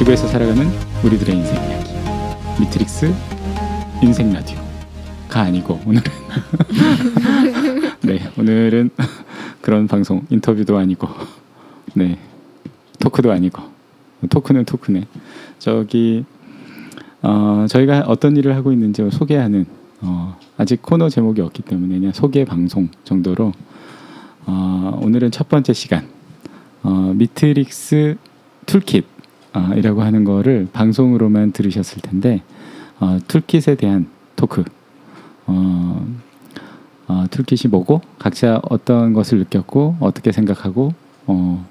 지구에서 살아가는 우리들의 인생 이야기. 미트릭스 인생 라디오가 아니고 오늘은. 네 오늘은 그런 방송 인터뷰도 아니고. 네 토크도 아니고. 토크는 토크네. 저기 어, 저희가 어떤 일을 하고 있는지 소개하는 어, 아직 코너 제목이 없기 때문에 그냥 소개 방송 정도로 어, 오늘은 첫 번째 시간. 어, 미트릭스 toolkit 어, 이라고 하는 거를 방송으로만 들으셨을 텐데 어, toolkit에 대한 talk. 어, 어, toolkit이 뭐고 각자 어떤 것을 느꼈고 어떻게 생각하고 어,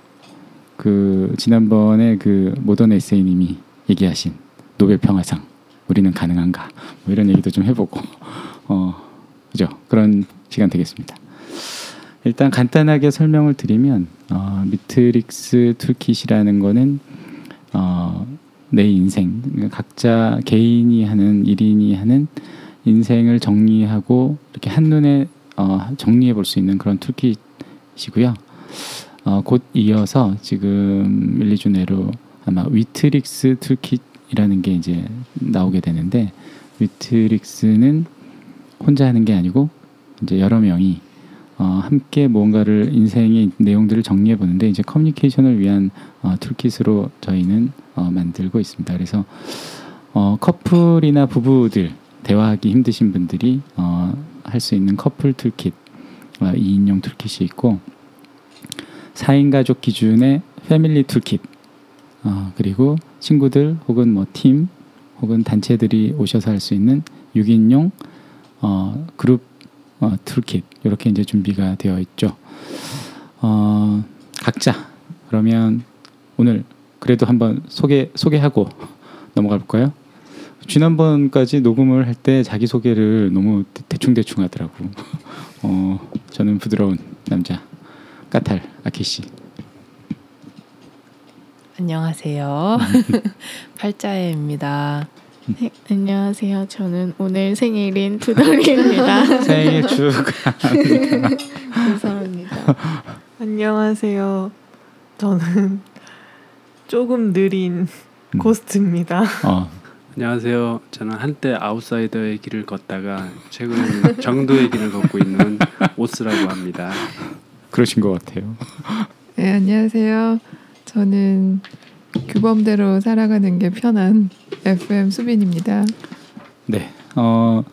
그 지난번에 그 모던 에세이님이 얘기하신 노벨 평화상 우리는 가능한가? 뭐 이런 얘기도 좀 해보고 어 그죠? 그런 시간 되겠습니다. 일단 간단하게 설명을 드리면 어, 미트릭스 toolkit이라는 거는 어, 내 인생 각자 개인이 하는 일인이 하는 인생을 정리하고 이렇게 한 눈에 어, 정리해 볼 수 있는 그런 toolkit이고요. 어, 곧 이어서 지금 1, 2주 내로 아마 위트릭스 toolkit이라는 게 이제 나오게 되는데 위트릭스는 혼자 하는 게 아니고 이제 여러 명이 어, 함께 뭔가를 인생의 내용들을 정리해 보는데 이제 커뮤니케이션을 위한 어, toolkit으로 저희는 어, 만들고 있습니다. 그래서 어, 커플이나 부부들 대화하기 힘드신 분들이 어, 할 수 있는 커플 toolkit 어, 2인용 toolkit이 있고 4인 가족 기준의 family toolkit 어, 그리고 친구들 혹은 뭐 팀 혹은 단체들이 오셔서 할 수 있는 6인용 어, 그룹 어, 툴킷 이렇게 이제 준비가 되어 있죠. 어, 각자 그러면 오늘 그래도 한번 소개 소개하고 넘어가 볼까요? 지난번까지 녹음을 할 때 자기 소개를 너무 대충 대충 하더라고. 어, 저는 부드러운 남자 까탈 아키 씨. 안녕하세요. 팔자애입니다. 네, 안녕하세요. 저는 오늘 생일인 두돌이입니다. 생일 축하합니다. 감사합니다. 안녕하세요. 저는 조금 느린 음. 고스트입니다. 어, 안녕하세요. 저는 한때 아웃사이더의 길을 걷다가 최근에는 정도의 길을 걷고 있는 오스라고 합니다. 그러신 것 같아요. 네, 안녕하세요. 저는 규범대로 살아가는 게 편한 FM 수빈입니다. 네. 어,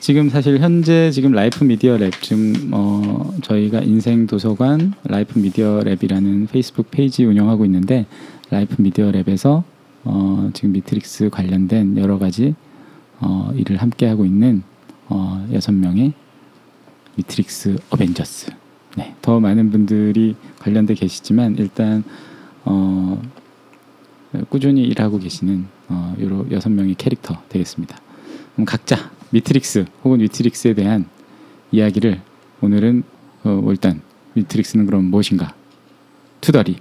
지금 사실 현재 지금 라이프 미디어 랩 지금 어, 저희가 인생 도서관 라이프 미디어 랩이라는 페이스북 페이지 운영하고 있는데 라이프 미디어 랩에서 어, 지금 미트릭스 관련된 여러 가지 어, 일을 함께 하고 있는 어, 명의 미트릭스 어벤져스. 네. 더 많은 분들이 관련돼 계시지만 일단 어, 꾸준히 일하고 계시는 어, 요로 여섯 명의 캐릭터 되겠습니다. 그럼 각자 미트릭스 혹은 위트릭스에 대한 이야기를 오늘은 어, 일단 미트릭스는 그럼 무엇인가? 투덜이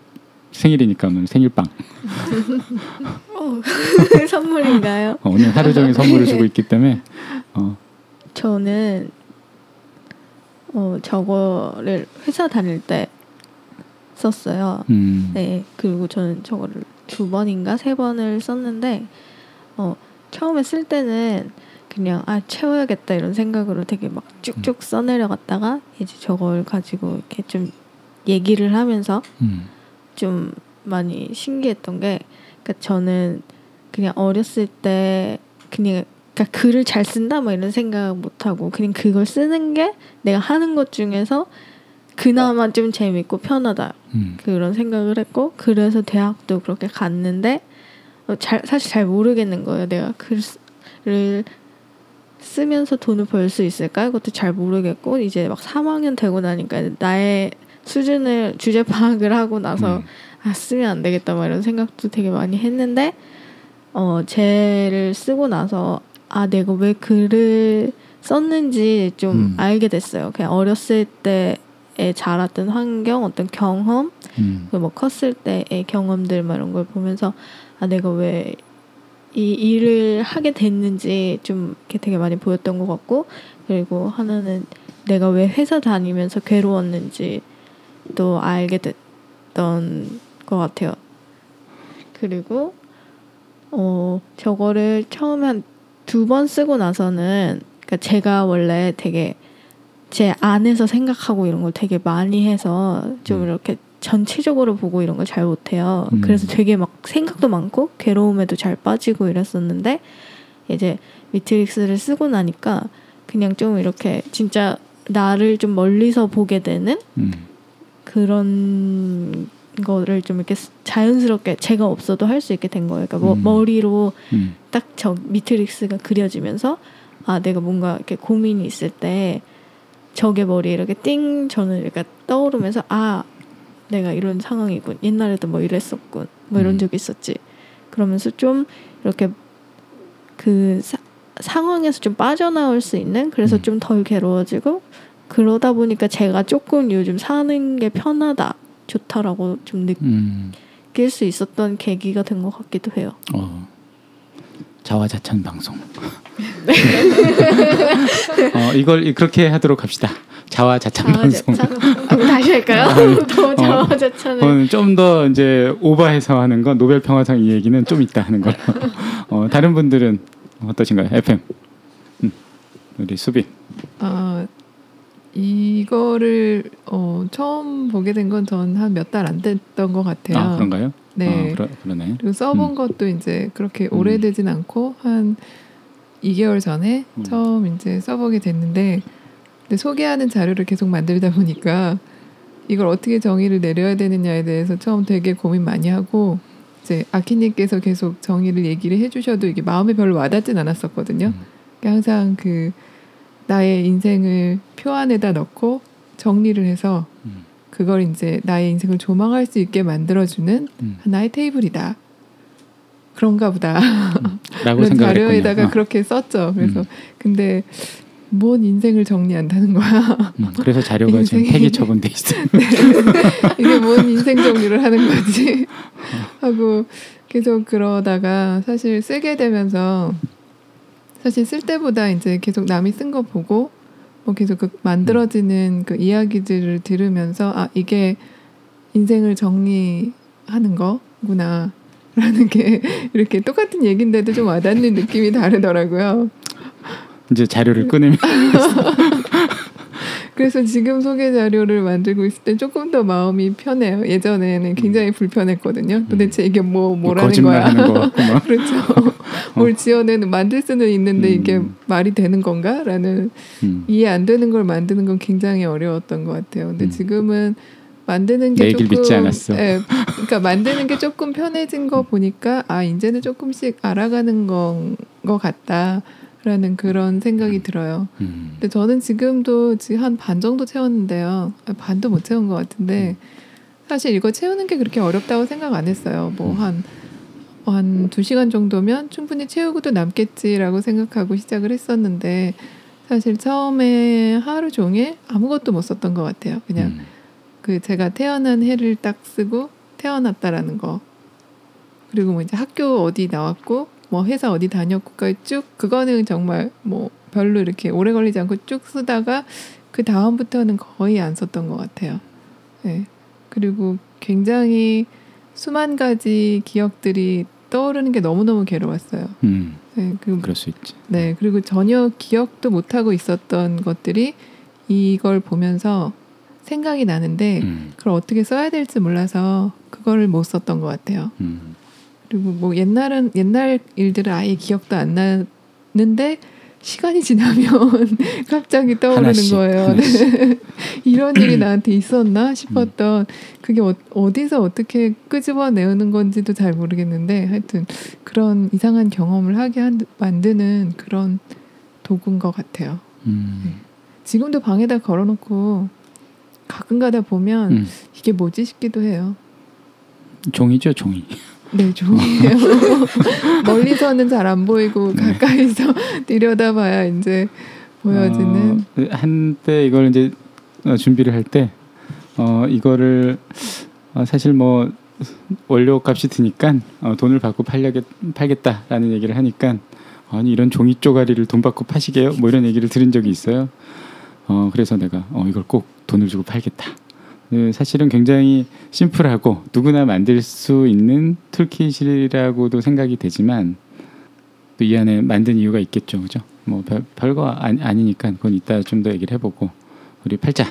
생일이니까 오늘 생일빵. 어, 선물인가요? 어, 오늘 하루 종일 선물을 주고 있기 때문에 어, 저는 어, 저거를 회사 다닐 때 썼어요. 음, 네, 그리고 저는 저거를 두 번인가 세 번을 썼는데 어, 처음에 쓸 때는 그냥 아 채워야겠다 이런 생각으로 되게 막 쭉쭉 써내려갔다가 이제 저걸 가지고 이렇게 좀 얘기를 하면서 음, 좀 많이 신기했던 게 그러니까 저는 그냥 어렸을 때 그냥 그러니까 글을 잘 쓴다 뭐 이런 생각 못 하고 그냥 그걸 쓰는 게 내가 하는 것 중에서 그나마 좀 재밌고 편하다 음, 그런 생각을 했고 그래서 대학도 그렇게 갔는데 어, 잘 사실 잘 모르겠는 거예요. 내가 글을 쓰면서 돈을 벌 수 있을까? 그것도 잘 모르겠고 이제 막 3학년 되고 나니까 나의 수준을 주제 파악을 하고 나서 음. 아 쓰면 안 되겠다 막 이런 생각도 되게 많이 했는데 어 쟤를 쓰고 나서 아 내가 왜 글을 썼는지 좀 음. 알게 됐어요. 그냥 어렸을 때에 자랐던 환경, 어떤 경험, 음, 그뭐 컸을 때의 경험들 막 이런 걸 보면서 아 내가 왜 이 일을 하게 됐는지 좀 이렇게 되게 많이 보였던 것 같고 그리고 하나는 내가 왜 회사 다니면서 괴로웠는지 또 알게 됐던 것 같아요. 그리고 어 저거를 처음에 한 두 번 쓰고 나서는 그러니까 제가 원래 되게 제 안에서 생각하고 이런 걸 되게 많이 해서 좀 음. 이렇게 전체적으로 보고 이런 걸 잘 못해요. 음. 그래서 되게 막 생각도 많고 괴로움에도 잘 빠지고 이랬었는데 이제 미트릭스를 쓰고 나니까 그냥 좀 이렇게 진짜 나를 좀 멀리서 보게 되는 음. 그런 거를 좀 이렇게 자연스럽게 제가 없어도 할 수 있게 된 거예요. 그러니까 뭐 음. 머리로 음. 딱저 미트릭스가 그려지면서 아 내가 뭔가 이렇게 고민이 있을 때 저게 머리에 이렇게 띵 저는 이렇게 떠오르면서 아 내가 이런 상황이군 옛날에도 뭐 이랬었군 뭐 이런 음. 적이 있었지 그러면서 좀 이렇게 그 사- 상황에서 좀 빠져나올 수 있는 그래서 음. 좀덜 괴로워지고 그러다 보니까 제가 조금 요즘 사는 게 편하다 좋다라고 좀 느낄 음. 수 있었던 계기가 된 것 같기도 해요. 어. 자화자찬 방송. 네. 어, 이걸 그렇게 하도록 합시다. 자화자찬 방송. 자화자찬. 아, 다시 할까요? 더 자화자찬을. 어, 좀더 이제 오버해서 하는 건 노벨 평화상 이 얘기는 좀 이따 하는 걸로. 어, 다른 분들은 어떠신가요? FM. 음, 우리 수빈. 아 이거를 어, 처음 보게 된 건 전 한 몇 달 안 됐던 것 같아요. 아 그런가요? 네. 아, 그러, 그러네. 그리고 써본 음. 것도 이제 그렇게 음. 오래되진 않고 한 2개월 전에 음. 처음 이제 써보게 됐는데 근데 소개하는 자료를 계속 만들다 보니까 이걸 어떻게 정의를 내려야 되느냐에 대해서 처음 되게 고민 많이 하고 이제 아키님께서 계속 정의를 얘기를 해주셔도 이게 마음에 별로 와닿진 않았었거든요. 음. 그러니까 항상 그 나의 인생을 표 안에다 넣고 정리를 해서 음. 그걸 이제 나의 인생을 조망할 수 있게 만들어주는 음. 하나의 테이블이다. 그런가 보다. 라고 그런 생각을 자료에다가. 어. 그렇게 썼죠. 그래서 음. 근데 뭔 인생을 정리한다는 거야. 음, 그래서 자료가 지금 인생이- 폐기 처분돼 있어. 이게 뭔 인생 정리를 하는 거지 하고 계속 그러다가 사실 쓰게 되면서 사실 쓸 때보다 이제 계속 남이 쓴 거 보고 뭐 계속 그 만들어지는 그 이야기들을 들으면서 아 이게 인생을 정리하는 거구나 라는 게 이렇게 똑같은 얘긴데도 좀 와닿는 느낌이 다르더라고요. 이제 자료를 꺼내면 그래서 지금 소개 자료를 만들고 있을 때 조금 더 마음이 편해요. 예전에는 굉장히 불편했거든요. 도대체 이게 뭐 뭐라는 거야? 그렇죠. 뭘 지어내는 만들 수는 있는데 이게 음. 말이 되는 건가?라는 음. 이해 안 되는 걸 만드는 건 굉장히 어려웠던 것 같아요. 근데 음. 지금은 만드는 게 조금 믿지 않았어. 예, 그러니까 만드는 게 조금 편해진 거 보니까 아 이제는 조금씩 알아가는 건 것 같다라는 그런 생각이 들어요. 음. 근데 저는 지금도 지금 한 반 정도 채웠는데요. 아, 반도 못 채운 것 같은데 사실 이거 채우는 게 그렇게 어렵다고 생각 안 했어요. 뭐 한 한두 시간 정도면 충분히 채우고도 남겠지라고 생각하고 시작을 했었는데 사실 처음에 하루 종일 아무것도 못 썼던 것 같아요. 그냥 음. 그 제가 태어난 해를 딱 쓰고 태어났다라는 거 그리고 뭐 이제 학교 어디 나왔고 뭐 회사 어디 다녔고까지 쭉 그거는 정말 뭐 별로 이렇게 오래 걸리지 않고 쭉 쓰다가 그 다음부터는 거의 안 썼던 것 같아요. 네. 그리고 굉장히 수만 가지 기억들이 떠오르는 게 너무너무 괴로웠어요. 음. 네, 그리고 그럴 수 있지. 네, 그리고 전혀 기억도 못 하고 있었던 것들이 이걸 보면서 생각이 나는데 음. 그걸 어떻게 써야 될지 몰라서 그거를 못 썼던 것 같아요. 음. 그리고 뭐 옛날은 옛날 일들은 아예 기억도 안 나는데 시간이 지나면 갑자기 떠오르는 하나씩, 거예요. 하나씩. 네. 이런 일이 나한테 있었나 싶었던 그게 어, 어디서 어떻게 끄집어 내는 건지도 잘 모르겠는데 하여튼 그런 이상한 경험을 하게 한, 만드는 그런 도구인 것 같아요. 음. 지금도 방에다 걸어놓고 가끔 가다 보면 음. 이게 뭐지 싶기도 해요. 종이죠, 종이. 네, 종이에요. 멀리서는 잘 안 보이고 네. 가까이서 들여다봐야 이제 보여지는. 어, 한때 이걸 이제 어, 준비를 할 때 어, 이거를 어, 사실 뭐 원료 값이 드니까 어, 돈을 받고 팔려겠, 팔겠다라는 얘기를 하니까 아니 이런 종이 쪼가리를 돈 받고 파시게요? 뭐 이런 얘기를 들은 적이 있어요. 어, 그래서 내가 어, 이걸 꼭 돈을 주고 팔겠다. 그 사실은 굉장히 심플하고 누구나 만들 수 있는 toolkit이라고도 생각이 되지만 또 이 안에 만든 이유가 있겠죠, 그죠? 뭐 별, 별거 아니, 아니 니까 그건 이따 좀 더 얘기를 해보고 우리 팔자.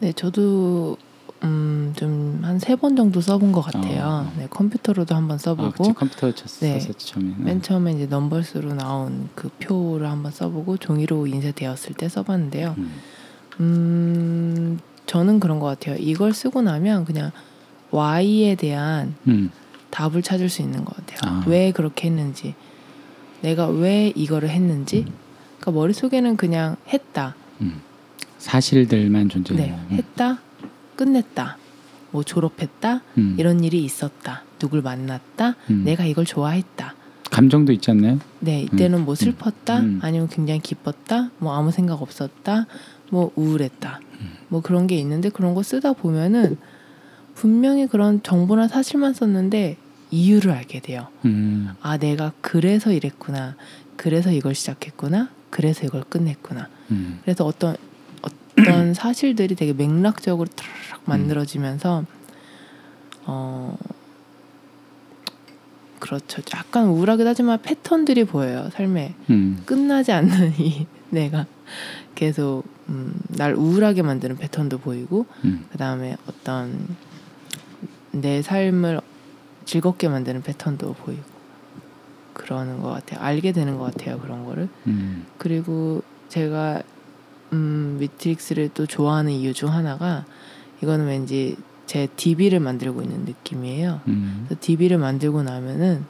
네, 저도 음, 좀 한 세 번 정도 써본 것 같아요. 어. 네, 컴퓨터로도 한번 아, 써보고 그치, 컴퓨터 쳤었지 네. 처음에. 맨 처음에 이제 Numbers로 나온 그 표를 한번 써보고 종이로 인쇄되었을 때 써봤는데요. 음. 음, 저는 그런 것 같아요. 이걸 쓰고 나면 그냥 Y에 대한 음. 답을 찾을 수 있는 것 같아요. 아. 왜 그렇게 했는지, 내가 왜 이거를 했는지. 그러니까 머릿 속에는 그냥 했다, 음. 사실들만 존재해요. 네, 했다, 끝냈다, 뭐 졸업했다, 음. 이런 일이 있었다, 누굴 만났다, 음. 내가 이걸 좋아했다. 감정도 있지 않나요? 네, 이때는 뭐 슬펐다, 음. 아니면 굉장히 기뻤다, 뭐 아무 생각 없었다, 뭐 우울했다, 음. 뭐 그런 게 있는데 그런 거 쓰다 보면은 분명히 그런 정보나 사실만 썼는데 이유를 알게 돼요. 음. 아, 내가 그래서 이랬구나, 그래서 이걸 시작했구나, 그래서 이걸 끝냈구나. 음. 그래서 어떤 어떤 사실들이 되게 맥락적으로 탁 만들어지면서 어 그렇죠. 약간 우울하기도 하지만 패턴들이 보여요. 삶에 음. 끝나지 않는 이 내가 계속 음, 날 우울하게 만드는 패턴도 보이고 음. 그 다음에 어떤 내 삶을 즐겁게 만드는 패턴도 보이고 그러는 것 같아요. 알게 되는 것 같아요. 그런 거를. 음. 그리고 제가 음, 미트릭스를 또 좋아하는 이유 중 하나가 이거는 왠지 제 DB를 만들고 있는 느낌이에요. 음. 그래서 DB를 만들고 나면은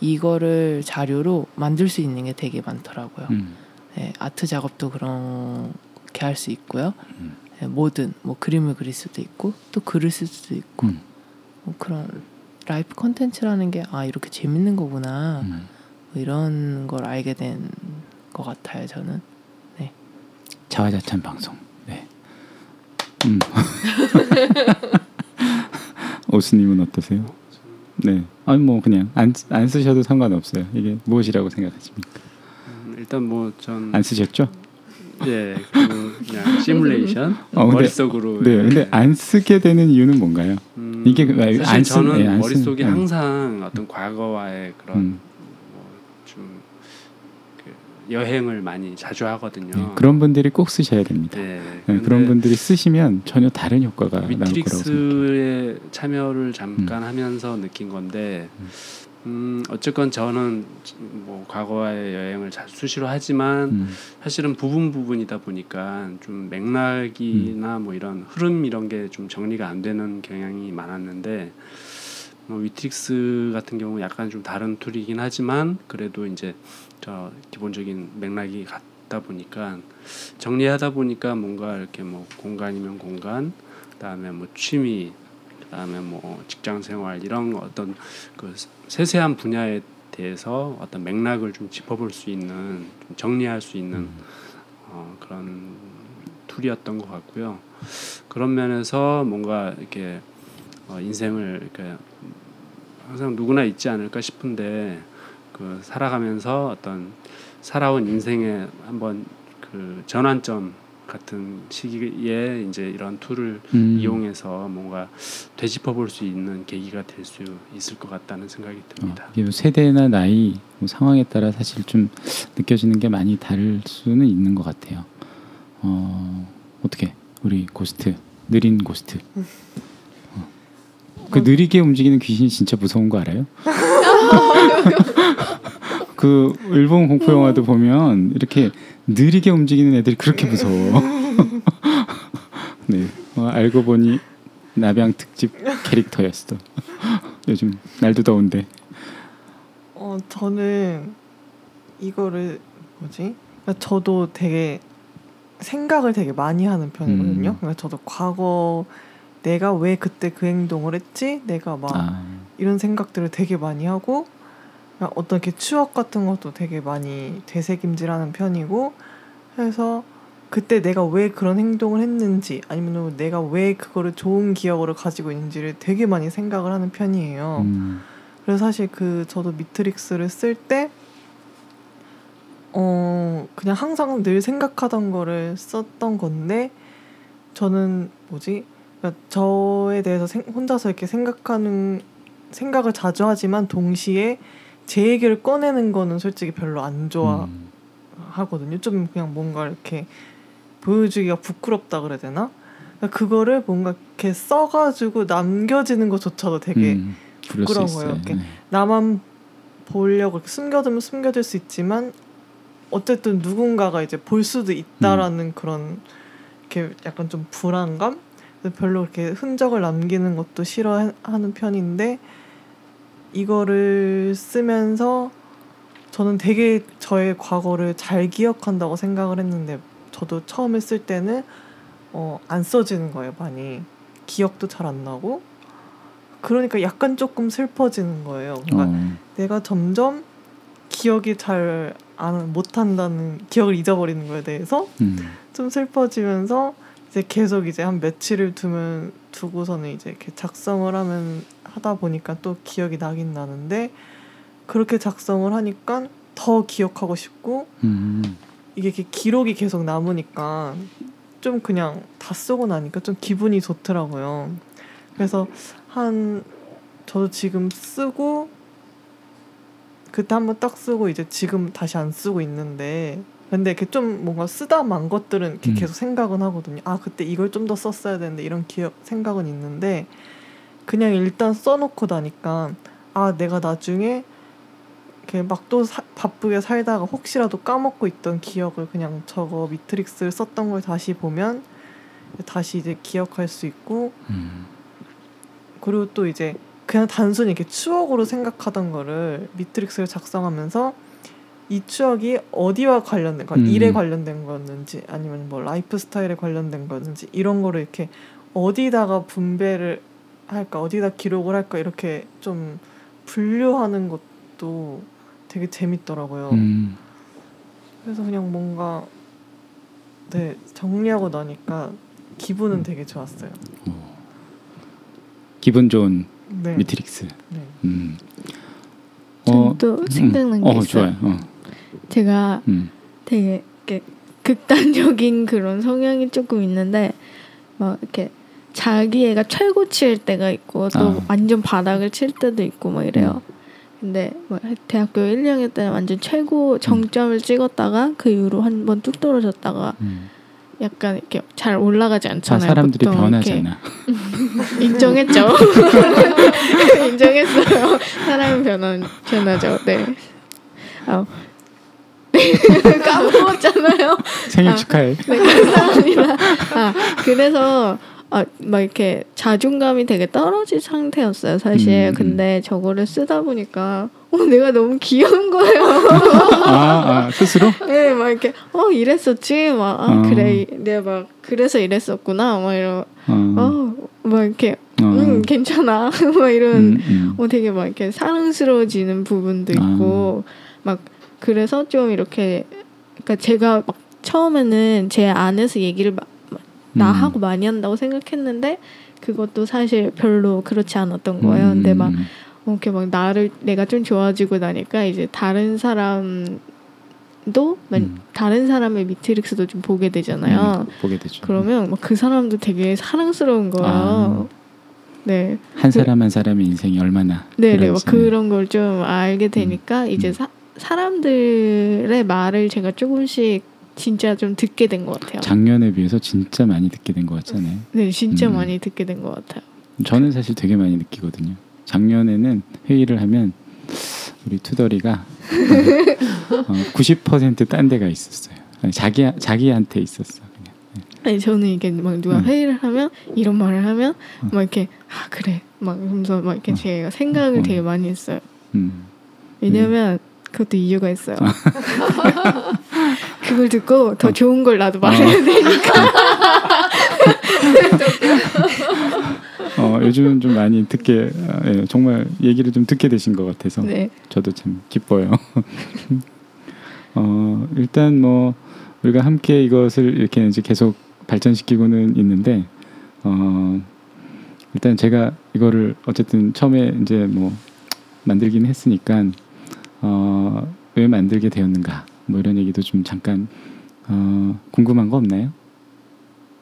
이거를 자료로 만들 수 있는 게 되게 많더라고요. 음. 네, 아트 작업도 그렇게 할 수 있고요. 음. 네, 뭐든 뭐 그림을 그릴 수도 있고 또 글을 쓸 수도 있고 음. 뭐 그런 life 컨텐츠라는 게 아 이렇게 재밌는 거구나 음. 뭐 이런 걸 알게 된 것 같아요. 저는 자화자찬 방송. 네. 음. 오스님은 어떠세요? 네. 아니 뭐 그냥 안, 안 쓰셔도 상관없어요. 이게 무엇이라고 생각하십니까? 음, 일단 뭐 전 안 쓰셨죠? 예, 그 그냥 시뮬레이션 어, 근데- 머릿속으로 네. 예. 근데 안 쓰게 되는 이유는 뭔가요? 음, 이게 안 쓰- 저는 예, 안 쓰- 머릿속에 음. 항상 어떤 과거와의 그런 음. 여행을 많이 자주 하거든요. 네, 그런 분들이 꼭 쓰셔야 됩니다. 네, 네, 그런 분들이 쓰시면 전혀 다른 효과가 나올 거라고 생각해요. 위트릭스에 참여를 잠깐 하면서 느낀 건데 음, 어쨌건 저는 뭐 과거와의 여행을 자, 수시로 하지만 음. 사실은 부분 부분이다 보니까 좀 맥락이나 음. 뭐 이런 흐름 이런 게 좀 정리가 안 되는 경향이 많았는데 뭐 위트릭스 같은 경우 약간 좀 다른 tool이긴 하지만 그래도 이제 저 기본적인 맥락이 같다 보니까 정리하다 보니까 뭔가 이렇게 뭐 공간이면 공간 그다음에 뭐 취미 그다음에 뭐 직장 생활 이런 어떤 그 세세한 분야에 대해서 어떤 맥락을 좀 짚어볼 수 있는 좀 정리할 수 있는 어, 그런 툴이었던 것 같고요. 그런 면에서 뭔가 이렇게 어, 인생을 이렇게 항상 누구나 있지 않을까 싶은데 그 살아가면서 어떤 살아온 인생의 한번 그 전환점 같은 시기에 이제 이런 tool을 음. 이용해서 뭔가 되짚어 볼 수 있는 계기가 될 수 있을 것 같다는 생각이 어, 듭니다. 뭐 세대나 나이 뭐 상황에 따라 사실 좀 느껴지는 게 많이 다를 수는 있는 것 같아요. 어, 어떻게 우리 고스트 느린 고스트. 어. 그 느리게 움직이는 귀신이 진짜 무서운 거 알아요? 그 일본 공포 영화도 보면 이렇게 느리게 움직이는 애들이 그렇게 무서워. 네, 어, 알고 보니 나병 특집 캐릭터였어. 요즘 날도 더운데. 어 저는 이거를 뭐지? 그러니까 저도 되게 생각을 되게 많이 하는 편이거든요. 음. 그러니까 저도 과거 내가 왜 그때 그 행동을 했지? 내가 막 아, 이런 생각들을 되게 많이 하고 어떤 이렇게 추억 같은 것도 되게 많이 되새김질하는 편이고 해서 그때 내가 왜 그런 행동을 했는지 아니면 내가 왜 그거를 좋은 기억으로 가지고 있는지를 되게 많이 생각을 하는 편이에요. 음, 그래서 사실 그 저도 미트릭스를 쓸 때 어, 그냥 항상 늘 생각하던 거를 썼던 건데 저는 뭐지? 그러니까 저에 대해서 생- 혼자서 이렇게 생각하는 생각을 자주 하지만 동시에 제 얘기를 꺼내는 거는 솔직히 별로 안 좋아. 음. 하거든요. 좀 그냥 뭔가 이렇게 보여주기가 부끄럽다 그래야 되나? 그러니까 그거를 뭔가 이렇게 써가지고 남겨지는 것조차도 되게 음. 거예요. 이렇게 네. 나만 보려고 숨겨두면 숨겨질 수 있지만 어쨌든 누군가가 이제 볼 수도 있다라는 음. 그런 이렇게 약간 좀 불안감? 별로 이렇게 흔적을 남기는 것도 싫어하는 편인데 이거를 쓰면서 저는 되게 저의 과거를 잘 기억한다고 생각을 했는데 저도 처음에 쓸 때는 어, 안 써지는 거예요 많이 기억도 잘 안 나고 그러니까 약간 조금 슬퍼지는 거예요. 그러니까 어, 내가 점점 기억이 잘 안 못한다는 기억을 잊어버리는 거에 대해서 음. 좀 슬퍼지면서 이제 계속 이제 한 며칠을 두면 두고서는 이제 이렇게 작성을 하면 하다 보니까 또 기억이 나긴 나는데 그렇게 작성을 하니까 더 기억하고 싶고 음. 이게 기록이 계속 남으니까 좀 그냥 다 쓰고 나니까 좀 기분이 좋더라고요. 그래서 한 저도 지금 쓰고 그때 한번 딱 쓰고 이제 지금 다시 안 쓰고 있는데 근데 이렇게 좀 뭔가 쓰다 만 것들은 이렇게 음. 계속 생각은 하거든요. 아 그때 이걸 좀 더 썼어야 되는데 이런 기억 생각은 있는데 그냥 일단 써놓고 나니까 아 내가 나중에 이렇게 막 또 바쁘게 살다가 혹시라도 까먹고 있던 기억을 그냥 저거 미트릭스를 썼던 걸 다시 보면 다시 이제 기억할 수 있고 음. 그리고 또 이제 그냥 단순히 이렇게 추억으로 생각하던 거를 미트릭스를 작성하면서 이 추억이 어디와 관련된 거, 음. 일에 관련된 거였는지 아니면 뭐 라이프 스타일에 관련된 거였는지 이런 거를 이렇게 어디다가 분배를 할까, 어디다 기록을 할까 이렇게 좀 분류하는 것도 되게 재밌더라고요. 음. 그래서 그냥 뭔가 네 정리하고 나니까 기분은 되게 좋았어요. 기분 좋은 네. 미트릭스. 네. 음. 어, 또 생각난 게 어, 있어요. 좋아요. 어. 제가 음. 되게 이렇게 극단적인 그런 성향이 조금 있는데 막 이렇게 자기 애가 최고 칠 때가 있고 또 아. 완전 바닥을 칠 때도 있고 막 이래요. 근데 뭐 대학교 1, 2학년 때는 완전 최고 정점을 찍었다가 그 이후로 한 번 뚝 떨어졌다가 음. 약간 이렇게 잘 올라가지 다 않잖아요. 사람들이 보통 이렇게. 변하잖아. 인정했죠. 인정했어요. 사람은 변한 변하죠. 네. 아, 네. 까먹었잖아요. 생일 아. 축하해. 네, 감사합니다. 아, 그래서 아, 막 이렇게 자존감이 되게 떨어진 상태였어요, 사실. 음, 음. 근데 저거를 쓰다 보니까 어, 내가 너무 귀여운 거예요. 아, 아 스스로? 네, 막 이렇게 어 이랬었지, 막 아, 어. 그래, 내가 막 그래서 이랬었구나, 막 이러, 어. 어, 막 이렇게 어. 음 괜찮아, 막 이런 음, 음. 어, 되게 막 이렇게 사랑스러워지는 부분도 아. 있고 막 그래서 좀 이렇게 그러니까 제가 막 처음에는 제 안에서 얘기를 막 나하고 많이 한다고 생각했는데 그것도 사실 별로 그렇지 않았던 거예요. 근데 막 음. 어, 이렇게 막 나를 내가 좀 좋아지고 나니까 이제 다른 사람도 만- 음. 다른 사람의 미트릭스도 좀 보게 되잖아요. 음, 보게 되죠. 그러면 막그 사람도 되게 사랑스러운 거예요. 네. 한 사람 한 사람의 인생이 얼마나 네네 막. 그런 걸 좀 알게 되니까 이제 음. 사, 사람들의 말을 제가 조금씩 진짜 좀 듣게 된 것 같아요. 작년에 비해서 진짜 많이 듣게 된 것 같잖아요. 네, 진짜 음. 많이 듣게 된 것 같아요. 저는 사실 되게 많이 느끼거든요. 작년에는 회의를 하면 우리 투덜이가 어, 90%딴 데가 있었어요. 아니, 자기 자기한테 있었어. 그냥. 아니 저는 이게 막 누가 음. 회의를 하면 이런 말을 하면 음. 막 이렇게 아 그래 막 하면서 막 이렇게 음. 제가 생각을 음. 되게 많이 했어요. 음. 왜냐면 그것도 이유가 있어요. 그걸 듣고 더 좋은 걸 나도 말해야 되니까. 어, 요즘은 좀 많이 듣게 어, 예, 정말 얘기를 좀 듣게 되신 것 같아서 네. 저도 참 기뻐요. 어, 일단 뭐 우리가 함께 이것을 이렇게 이제 계속 발전시키고는 있는데 어, 일단 제가 이거를 어쨌든 처음에 이제 뭐 만들긴 했으니까 어, 왜 만들게 되었는가 뭐 이런 얘기도 좀 잠깐 어, 궁금한 거 없나요?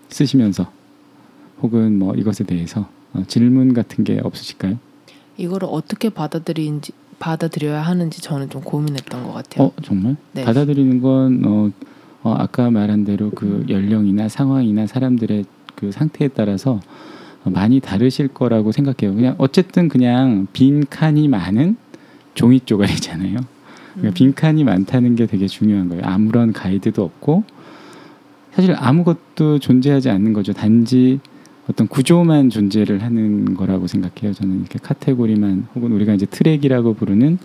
쓰시면서 혹은 뭐 이것에 대해서 어, 질문 같은 게 없으실까요? 이거를 어떻게 받아들이는지 받아들여야 하는지 저는 좀 고민했던 것 같아요. 어 정말 네. 받아들이는 건 어, 어, 아까 말한 대로 그 연령이나 상황이나 사람들의 그 상태에 따라서 어, 많이 다르실 거라고 생각해요. 그냥 어쨌든 그냥 빈 칸이 많은 종이 쪼가리잖아요. 그러니까 음. 빈 칸이 많다는 게 되게 중요한 거예요. 아무런 가이드도 없고 사실 아무것도 존재하지 않는 거죠. 단지 어떤 구조만 존재를 하는 거라고 생각해요. 저는 이렇게 카테고리만 혹은 우리가 이제 트랙이라고 부르는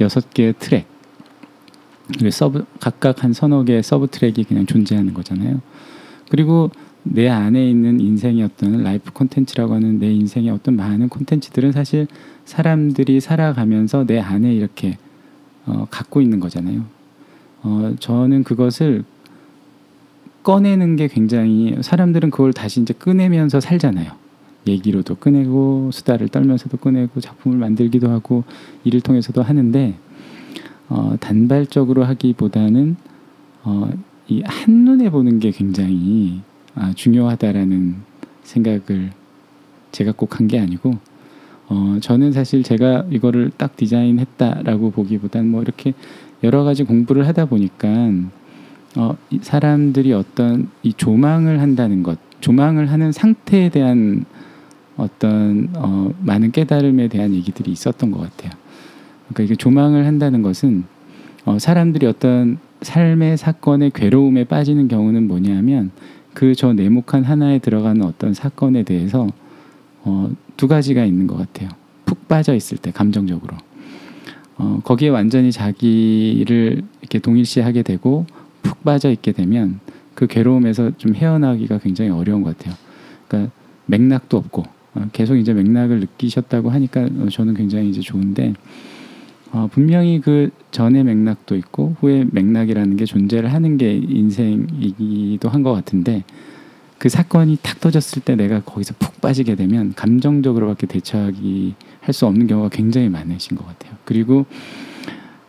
여섯 개의 트랙 그리고 sub 각각 한 서너 개의 sub track이 그냥 존재하는 거잖아요. 그리고 내 안에 있는 인생의 어떤 life 콘텐츠라고 하는 내 인생의 어떤 많은 콘텐츠들은 사실 사람들이 살아가면서 내 안에 이렇게 어, 갖고 있는 거잖아요. 어, 저는 그것을 꺼내는 게 굉장히 사람들은 그걸 다시 이제 꺼내면서 살잖아요. 얘기로도 꺼내고 수다를 떨면서도 꺼내고 작품을 만들기도 하고 일을 통해서도 하는데 어, 단발적으로 하기보다는 어, 이 한눈에 보는 게 굉장히 아, 중요하다라는 생각을 제가 꼭 한 게 아니고 어, 저는 사실 제가 이거를 딱 디자인했다라고 보기보단 뭐 이렇게 여러 가지 공부를 하다 보니까 어, 이 사람들이 어떤 이 조망을 한다는 것, 조망을 하는 상태에 대한 어떤 어, 많은 깨달음에 대한 얘기들이 있었던 것 같아요. 그러니까 이게 조망을 한다는 것은 어, 사람들이 어떤 삶의 사건의 괴로움에 빠지는 경우는 뭐냐면 그 저 네모칸 하나에 들어가는 어떤 사건에 대해서 어, 두 가지가 있는 것 같아요. 푹 빠져 있을 때 감정적으로 어, 거기에 완전히 자기를 이렇게 동일시하게 되고 푹 빠져 있게 되면 그 괴로움에서 좀 헤어나기가 굉장히 어려운 것 같아요. 그러니까 맥락도 없고 어, 계속 이제 맥락을 느끼셨다고 하니까 어, 저는 굉장히 이제 좋은데 어, 분명히 그 전의 맥락도 있고 후의 맥락이라는 게 존재를 하는 게 인생이기도 한 것 같은데 그 사건이 탁 터졌을 때 내가 거기서 푹 빠지게 되면 감정적으로밖에 대처하기 할 수 없는 경우가 굉장히 많으신 것 같아요. 그리고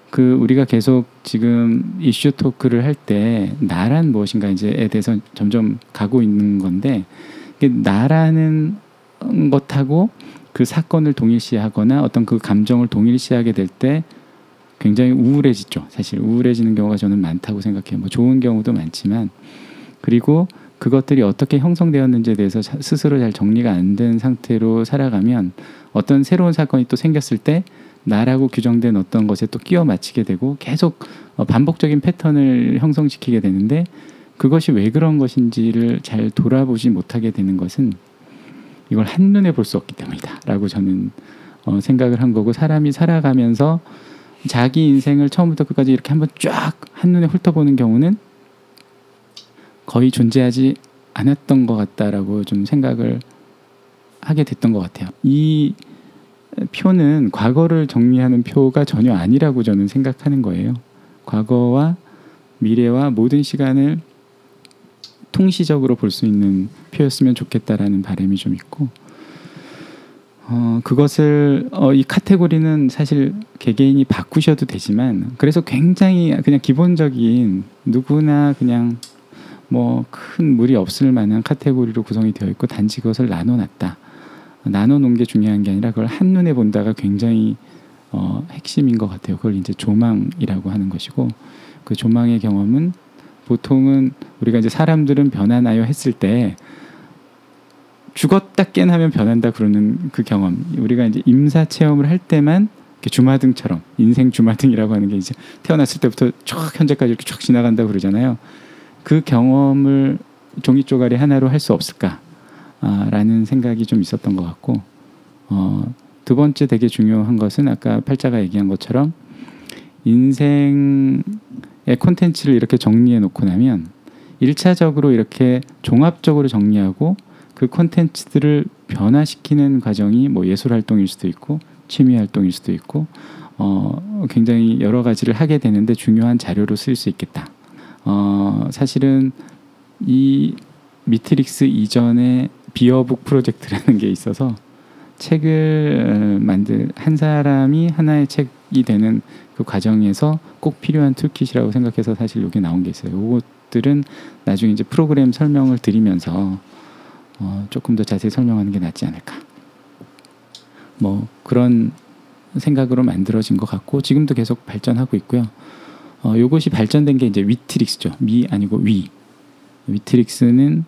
그 우리가 계속 지금 이슈 토크를 할 때 나란 무엇인가 이제에 대해서 점점 가고 있는 건데 나라는 것하고 그 사건을 동일시하거나 어떤 그 감정을 동일시하게 될 때 굉장히 우울해지죠. 사실 우울해지는 경우가 저는 많다고 생각해요. 뭐 좋은 경우도 많지만 그리고 그것들이 어떻게 형성되었는지에 대해서 자- 스스로 잘 정리가 안 된 상태로 살아가면 어떤 새로운 사건이 또 생겼을 때 나라고 규정된 어떤 것에 또 끼워 맞추게 되고 계속 어, 반복적인 패턴을 형성시키게 되는데 그것이 왜 그런 것인지를 잘 돌아보지 못하게 되는 것은 이걸 한눈에 볼 수 없기 때문이다라고 저는 어, 생각을 한 거고 사람이 살아가면서 자기 인생을 처음부터 끝까지 이렇게 한번 쫙 한눈에 훑어보는 경우는 거의 존재하지 않았던 것 같다라고 좀 생각을 하게 됐던 것 같아요. 이 표는 과거를 정리하는 표가 전혀 아니라고 저는 생각하는 거예요. 과거와 미래와 모든 시간을 통시적으로 볼 수 있는 표였으면 좋겠다라는 바람이 좀 있고 어, 그것을 어, 이 카테고리는 사실 개개인이 바꾸셔도 되지만 그래서 굉장히 그냥 기본적인 누구나 그냥 뭐 큰 무리 없을 만한 카테고리로 구성이 되어 있고 단지 그것을 나눠 놨다. 나눠 놓은 게 중요한 게 아니라 그걸 한눈에 본다가 굉장히 어, 핵심인 것 같아요. 그걸 이제 조망이라고 하는 것이고 그 조망의 경험은 보통은 우리가 이제 사람들은 변하나요 했을 때 죽었다 깨나면 변한다 그러는 그 경험 우리가 이제 임사 체험을 할 때만 주마등처럼 인생 주마등이라고 하는 게 이제 태어났을 때부터 쫙 현재까지 이렇게 쫙 지나간다 고 그러잖아요. 그 경험을 종이 쪼가리 하나로 할 수 없을까라는 생각이 좀 있었던 것 같고 어, 두 번째 되게 중요한 것은 아까 팔자가 얘기한 것처럼 인생의 콘텐츠를 이렇게 정리해 놓고 나면 일차적으로 이렇게 종합적으로 정리하고 그 콘텐츠들을 변화시키는 과정이 뭐 예술 활동일 수도 있고 취미 활동일 수도 있고 어, 굉장히 여러 가지를 하게 되는데 중요한 자료로 쓸수 있겠다. 어, 사실은 이 미트릭스 이전에 Be a Book 프로젝트라는 게 있어서 책을 어, 만들 한 사람이 하나의 책이 되는 그 과정에서 꼭 필요한 toolkit이라고 생각해서 사실 여기 나온 게 있어요. 이것들은 나중에 이제 프로그램 설명을 드리면서 어, 조금 더 자세히 설명하는 게 낫지 않을까. 뭐 그런 생각으로 만들어진 것 같고 지금도 계속 발전하고 있고요. 어, 요것이 발전된 게 이제 위트릭스죠. 미 아니고 위. 위트릭스는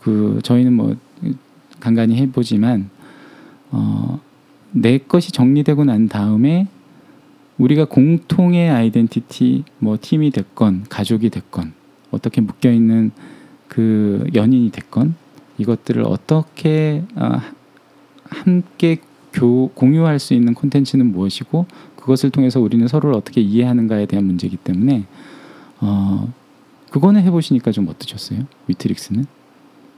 그 저희는 뭐 간간히 해보지만 어, 내 것이 정리되고 난 다음에 우리가 공통의 아이덴티티 뭐 팀이 됐건 가족이 됐건 어떻게 묶여 있는 그 연인이 됐건 이것들을 어떻게 어, 함께 교, 공유할 수 있는 콘텐츠는 무엇이고 그것을 통해서 우리는 서로를 어떻게 이해하는가에 대한 문제이기 때문에 어, 그거는 해보시니까 좀 어떠셨어요? 위트릭스는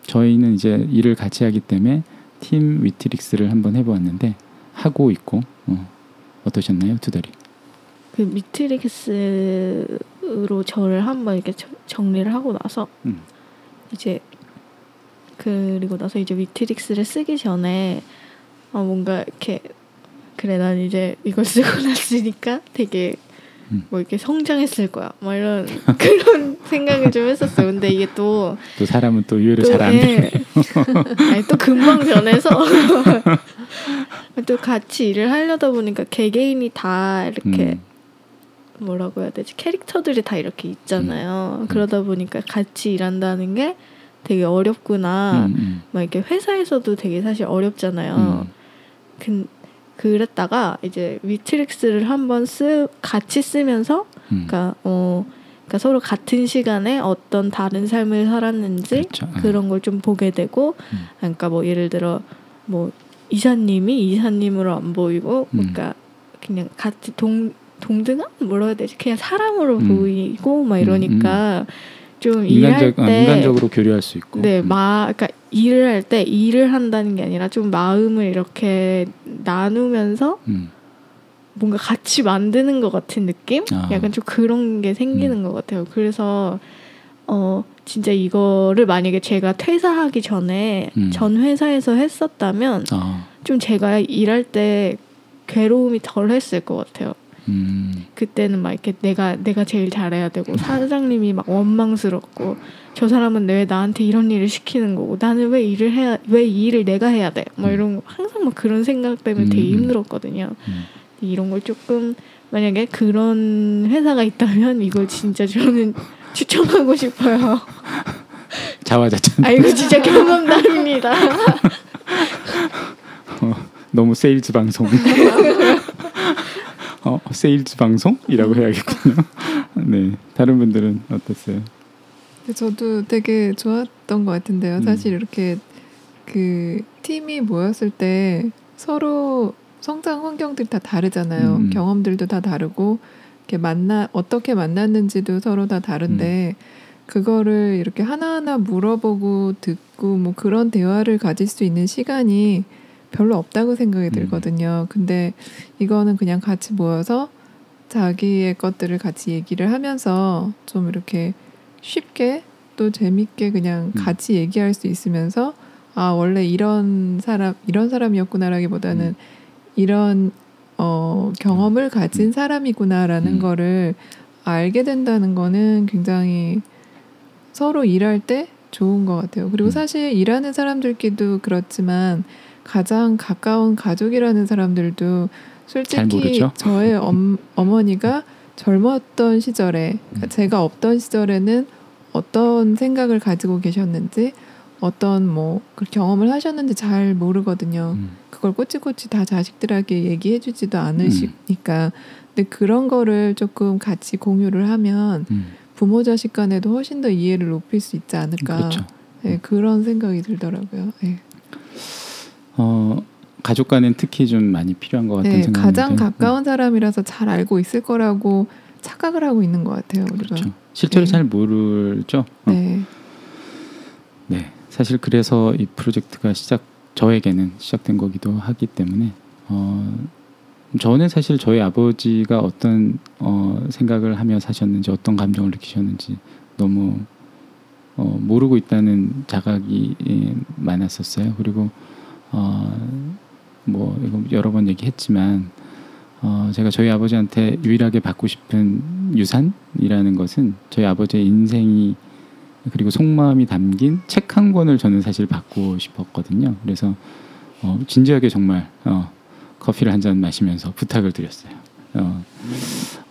저희는 이제 일을 같이 하기 때문에 팀 위트릭스를 한번 해보았는데 하고 있고 어, 어떠셨나요, 두다리? 그 미트릭스로 저를 한번 이렇게 저- 정리를 하고 나서 음. 이제 그리고 나서 이제 미트릭스를 쓰기 전에 어 뭔가 이렇게 그래 난 이제 이걸 쓰고 났으니까 되게 음. 뭐 이렇게 성장했을 거야 막 이런 그런 생각을 좀 했었어요 근데 이게 또 또 사람은 또 이해를 또, 잘안 돼. 예. 아니 또 금방 변해서 또 같이 일을 하려다 보니까 개개인이 다 이렇게 음, 뭐라고 해야 되지 캐릭터들이 다 이렇게 있잖아요. 음. 그러다 보니까 같이 일한다는 게 되게 어렵구나. 음, 음, 막 이렇게 회사에서도 되게 사실 어렵잖아요. 음. 근 그랬다가 이제 위트릭스를 한번 쓰 같이 쓰면서 음. 그러니까 어 그러니까 서로 같은 시간에 어떤 다른 삶을 살았는지 그렇죠. 음. 그런 걸 좀 보게 되고 음. 그러니까 뭐 예를 들어 뭐 이사님이 이사님으로 안 보이고 음. 그러니까 그냥 같이 동 동등한 뭐라 해야 되지 그냥 사람으로 음. 보이고 막 이러니까 좀 인간적 아, 일할 때 인간적으로 교류할 수 있고. 네, 음. 마, 그러니까 일을 할 때 일을 한다는 게 아니라 좀 마음을 이렇게 나누면서 음. 뭔가 같이 만드는 것 같은 느낌? 아. 약간 좀 그런 게 생기는 음. 것 같아요. 그래서 어 진짜 이거를 만약에 제가 퇴사하기 전에 음. 전 회사에서 했었다면 아, 좀 제가 일할 때 괴로움이 덜 했을 것 같아요. 음, 그때는 막 이렇게 내가 내가 제일 잘해야 되고 사장님이 막 원망스럽고 저 사람은 왜 나한테 이런 일을 시키는 거고 나는 왜 일을 해야 왜 이 일을 내가 해야 돼? 막 음. 이런 거 항상 막 그런 생각 때문에 되게 음, 음. 힘들었거든요. 음. 이런 걸 조금 만약에 그런 회사가 있다면 이걸 진짜 저는 추천하고 싶어요. 자화자찬. 아 이거 진짜 경험담입니다. 너무 세일즈 방송. 어, 세일즈 방송이라고 해야겠군요. 네, 다른 분들은 어땠어요? 저도 되게 좋았던 것 같은데요. 음. 사실 이렇게 그 팀이 모였을 때 서로 성장 환경들이 다 다르잖아요. 음. 경험들도 다 다르고 이렇게 만나 어떻게 만났는지도 서로 다 다른데 음. 그거를 이렇게 하나하나 물어보고 듣고 뭐 그런 대화를 가질 수 있는 시간이 별로 없다고 생각이 음. 들거든요. 근데 이거는 그냥 같이 모여서 자기의 것들을 같이 얘기를 하면서 좀 이렇게 쉽게 또 재밌게 그냥 음. 같이 얘기할 수 있으면서 아 원래 이런 사람 이런 사람이었구나라기보다는 음. 이런 어 경험을 가진 음. 사람이구나라는 음. 거를 알게 된다는 거는 굉장히 서로 일할 때 좋은 것 같아요. 그리고 음. 사실 일하는 사람들끼리도 그렇지만 가장 가까운 가족이라는 사람들도 잘 솔직히. 저의 엄, 어머니가 젊었던 시절에 그러니까 음. 제가 없던 시절에는 어떤 생각을 가지고 계셨는지 어떤 뭐 그 경험을 하셨는지 잘 모르거든요. 음, 그걸 꼬치꼬치 다 자식들에게 얘기해주지도 않으시니까. 근데 그런 거를 조금 같이 공유를 하면 음, 부모 자식 간에도 훨씬 더 이해를 높일 수 있지 않을까. 그렇죠. 네, 그런 생각이 들더라고요. 네. 어, 가족 간엔 특히 좀 많이 필요한 것 같은 네, 생각이 가장 가까운 사람이라서 잘 알고 있을 거라고 착각을 하고 있는 것 같아요. 우리가. 그렇죠. 실제로 네. 잘 모르죠. 어. 네. 네, 사실 그래서 이 프로젝트가 시작 저에게는 시작된 거기도 하기 때문에 어, 저는 사실 저희 아버지가 어떤 어, 생각을 하며 사셨는지 어떤 감정을 느끼셨는지 너무 어, 모르고 있다는 자각이 예, 많았었어요. 그리고 어, 뭐 이거 여러 번 얘기했지만 어, 제가 저희 아버지한테 유일하게 받고 싶은 유산이라는 것은 저희 아버지의 인생이 그리고 속마음이 담긴 책 한 권을 저는 사실 받고 싶었거든요. 그래서 어, 진지하게 정말 어, 커피를 한 잔 마시면서 부탁을 드렸어요. 어,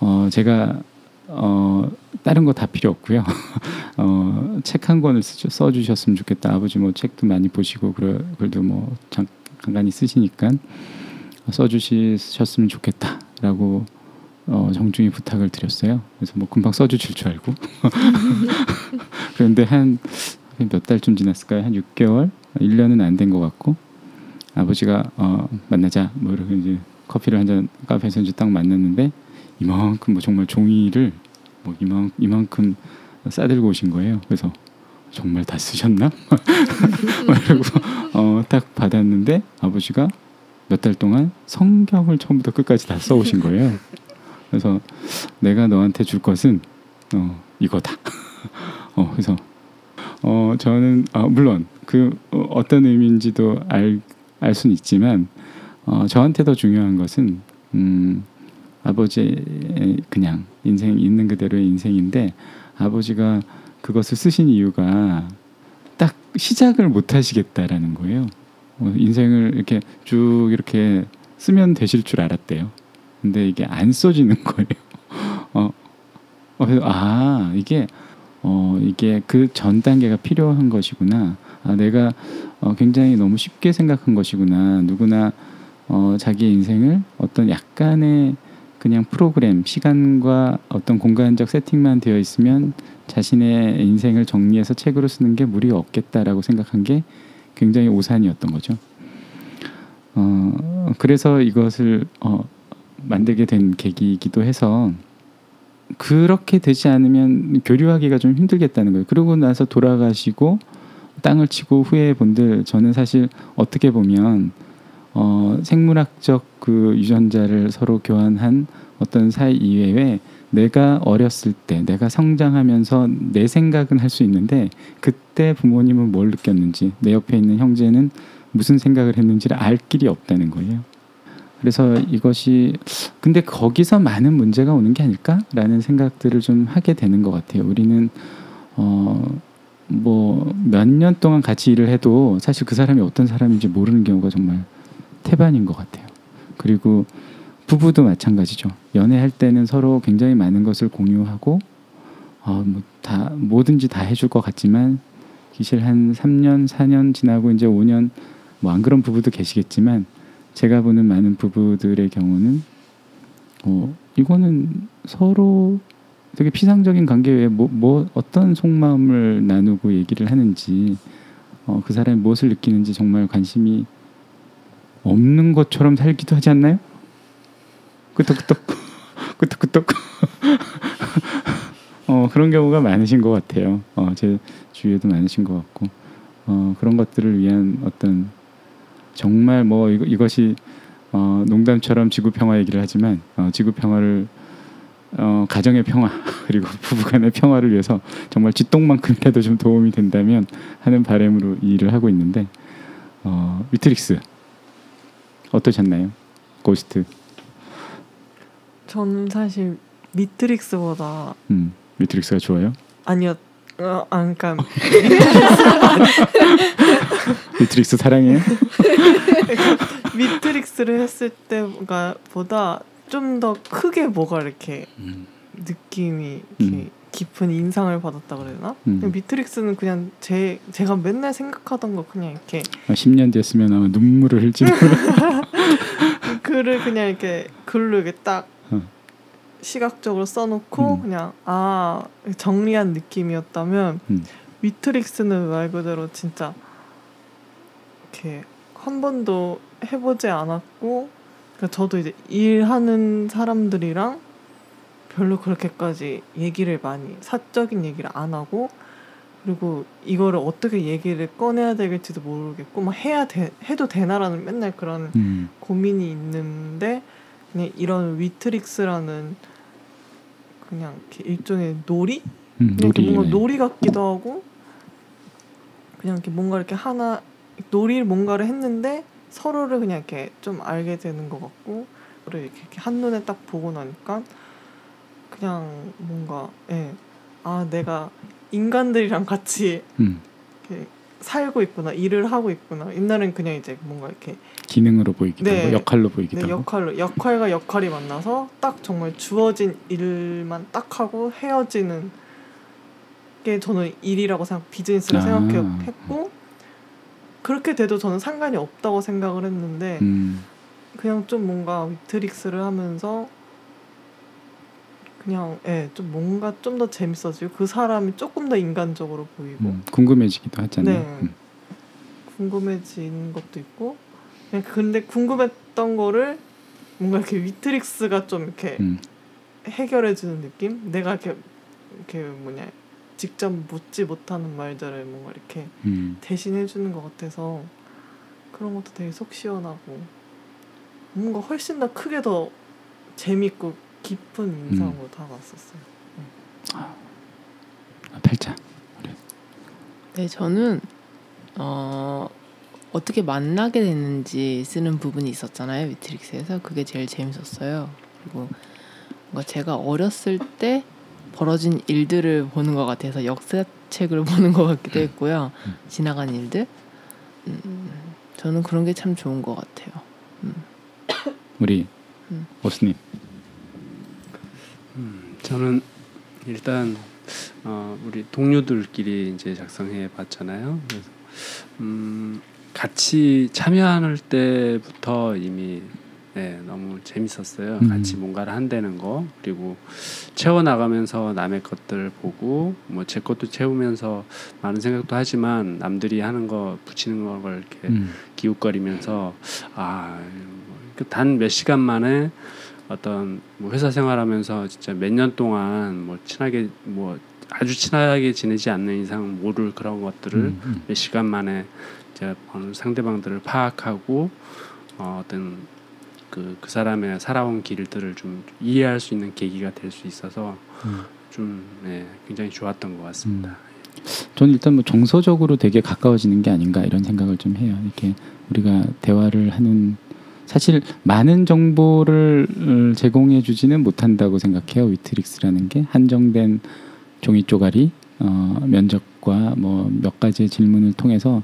어, 제가 어, 다른 거 다 필요 없고요. 어, 책 한 권을 쓰, 써주셨으면 좋겠다. 아버지 뭐 책도 많이 보시고 그래, 그래도 뭐 잠, 간간히 쓰시니까 써 주셨으면 좋겠다라고 어, 정중히 부탁을 드렸어요. 그래서 뭐 금방 써 주실 줄 알고 그런데 한 몇 달쯤 지났을까요? 한 6개월, 1년은 안 된 것 같고 아버지가 어, 만나자 뭐 이렇게 이제 커피를 한 잔 카페에서 이제 딱 만났는데 이만큼 뭐 정말 종이를 뭐 이만 이만큼 싸들고 오신 거예요. 그래서 정말 다 쓰셨나? 그리고 어, 딱 받았는데 아버지가 몇 달 동안 성경을 처음부터 끝까지 다 써오신 거예요. 그래서 내가 너한테 줄 것은 어, 이거다. 어, 그래서 어, 저는 아, 물론 그 어, 어떤 의미인지도 알, 알 수는 있지만 어, 저한테 더 중요한 것은 음, 아버지의 그냥 인생 있는 그대로의 인생인데 아버지가 그것을 쓰신 이유가 딱 시작을 못 하시겠다라는 거예요. 어, 인생을 이렇게 쭉 이렇게 쓰면 되실 줄 알았대요. 근데 이게 안 써지는 거예요. 어, 어, 아 이게 어 이게 그 전 단계가 필요한 것이구나. 아 내가 어, 굉장히 너무 쉽게 생각한 것이구나. 누구나 어, 자기 인생을 어떤 약간의 그냥 프로그램 시간과 어떤 공간적 세팅만 되어 있으면 자신의 인생을 정리해서 책으로 쓰는 게 무리 없겠다라고 생각한 게 굉장히 오산이었던 거죠. 어, 그래서 이것을 어, 만들게 된 계기이기도 해서 그렇게 되지 않으면 교류하기가 좀 힘들겠다는 거예요. 그러고 나서 돌아가시고 땅을 치고 후회 본들 저는 사실 어떻게 보면 어, 생물학적 그 유전자를 서로 교환한 어떤 사이 이외에 내가 어렸을 때 내가 성장하면서 내 생각은 할 수 있는데 그때 부모님은 뭘 느꼈는지 내 옆에 있는 형제는 무슨 생각을 했는지를 알 길이 없다는 거예요. 그래서 이것이 근데 거기서 많은 문제가 오는 게 아닐까라는 생각들을 좀 하게 되는 것 같아요. 우리는 어 뭐 몇 년 동안 같이 일을 해도 사실 그 사람이 어떤 사람인지 모르는 경우가 정말 태반인 것 같아요. 그리고 부부도 마찬가지죠. 연애할 때는 서로 굉장히 많은 것을 공유하고 어, 뭐 다 뭐든지 다 해줄 것 같지만 기실 한 3년, 4년 지나고 이제 5년 뭐 안 그런 부부도 계시겠지만 제가 보는 많은 부부들의 경우는 어, 이거는 서로 되게 피상적인 관계 외에 뭐, 뭐 어떤 속마음을 나누고 얘기를 하는지 어, 그 사람이 무엇을 느끼는지 정말 관심이 없는 것처럼 살기도 하지 않나요? 끄떡끄떡 끄떡끄떡 어, 그런 경우가 많으신 것 같아요. 어, 제 주위에도 많으신 것 같고 어, 그런 것들을 위한 어떤 정말 뭐 이거, 이것이 어, 농담처럼 지구 평화 얘기를 하지만 어, 지구 평화를 어, 가정의 평화 그리고 부부간의 평화를 위해서 정말 쥐똥만큼이라도 좀 도움이 된다면 하는 바람으로 이 일을 하고 있는데 어, 위트릭스 어떠셨나요? 고스트 저는 사실 미트릭스보다 음, 위트릭스가 좋아요? 아니요. 어, 아, 그러니까 위트릭스 사랑해요? 미트릭스를 했을 때가 보다 좀 더 크게 뭐가 이렇게 음. 느낌이 이렇게 음. 깊은 인상을 받았다 그래야 되나? 음. 미트릭스는 그냥 제 제가 맨날 생각하던 거 그냥 이렇게 아, 10년 됐으면 아마 눈물을 흘지 글을 그냥 이렇게 글로 이렇게 딱 어. 시각적으로 써놓고 음. 그냥 아 정리한 느낌이었다면 음. 위트릭스는 말 그대로 진짜 이렇게 한 번도 해보지 않았고 그러니까 저도 이제 일하는 사람들이랑 별로 그렇게까지 얘기를 많이 사적인 얘기를 안 하고 그리고 이거를 어떻게 얘기를 꺼내야 되겠지도 모르겠고 막 해야 돼 해도 되나라는 맨날 그런 음. 고민이 있는데 그냥 이런 위트릭스라는 그냥 이렇게 일종의 놀이? 음, 그냥 놀이 뭔가 놀이 같기도 하고 그냥 이렇게 뭔가 이렇게 하나 놀이를 뭔가를 했는데 서로를 그냥 이렇게 좀 알게 되는 것 같고 그리고 이렇게, 이렇게 한눈에 딱 보고 나니까 그냥 뭔가 예. 아 내가 인간들이랑 같이 음, 이렇게 살고 있구나 일을 하고 있구나 옛날엔 그냥 이제 뭔가 이렇게 기능으로 보이기도 네. 하고 역할로 보이기도 내 하고. 역할로 역할과 역할이 만나서 딱 정말 주어진 일만 딱 하고 헤어지는 게 저는 일이라고 생각 비즈니스를 아. 생각했고 그렇게 돼도 저는 상관이 없다고 생각을 했는데 음, 그냥 좀 뭔가 위트릭스를 하면서 그냥 예, 좀 뭔가 좀 더 재밌어지고 그 사람이 조금 더 인간적으로 보이고 음, 궁금해지기도 하잖아요. 네. 음, 궁금해지는 것도 있고 그냥 근데 궁금했던 거를 뭔가 이렇게 위트릭스가 좀 이렇게 음, 해결해 주는 느낌? 내가 이렇게 이렇게 뭐냐 직접 묻지 못하는 말들을 뭔가 이렇게 음. 대신해 주는 것 같아서 그런 것도 되게 속 시원하고 뭔가 훨씬 더 크게 더 재밌고 깊은 인상으로 다가왔었어요. 아, 팔자. 네, 저는 어, 어떻게 만나게 됐는지 쓰는 부분이 있었잖아요. 위트릭스에서 그게 제일 재밌었어요. 그리고 뭔가 제가 어렸을 때 벌어진 일들을 보는 것 같아서 역사책을 보는 것 같기도 했고요. 지나간 일들. 음, 저는 그런 게 참 좋은 것 같아요. 우리 음. 오스님. 음, 저는 일단 어, 우리 동료들끼리 이제 작성해 봤잖아요. 그래서 음, 같이 참여할 때부터 이미 네, 너무 재밌었어요. 음. 같이 뭔가를 한다는 거 그리고 채워 나가면서 남의 것들 보고 뭐 제 것도 채우면서 많은 생각도 하지만 남들이 하는 거 붙이는 걸 이렇게 음, 기웃거리면서 아, 아단 몇 시간 만에 어떤 뭐 회사 생활하면서 진짜 몇 년 동안 뭐 친하게 뭐 아주 친하게 지내지 않는 이상 모를 그런 것들을 음, 음. 몇 시간 만에 제가 어느 상대방들을 파악하고 어, 어떤 그, 그 사람의 살아온 길들을 좀 이해할 수 있는 계기가 될 수 있어서 음. 좀 네, 굉장히 좋았던 것 같습니다. 저는 일단 뭐 정서적으로 되게 가까워지는 게 아닌가 이런 생각을 좀 해요. 이렇게 우리가 대화를 하는 사실 많은 정보를 어, 제공해 주지는 못한다고 생각해요. 위트릭스라는 게 한정된 종이 쪼가리 어, 면접과 뭐 몇 가지의 질문을 통해서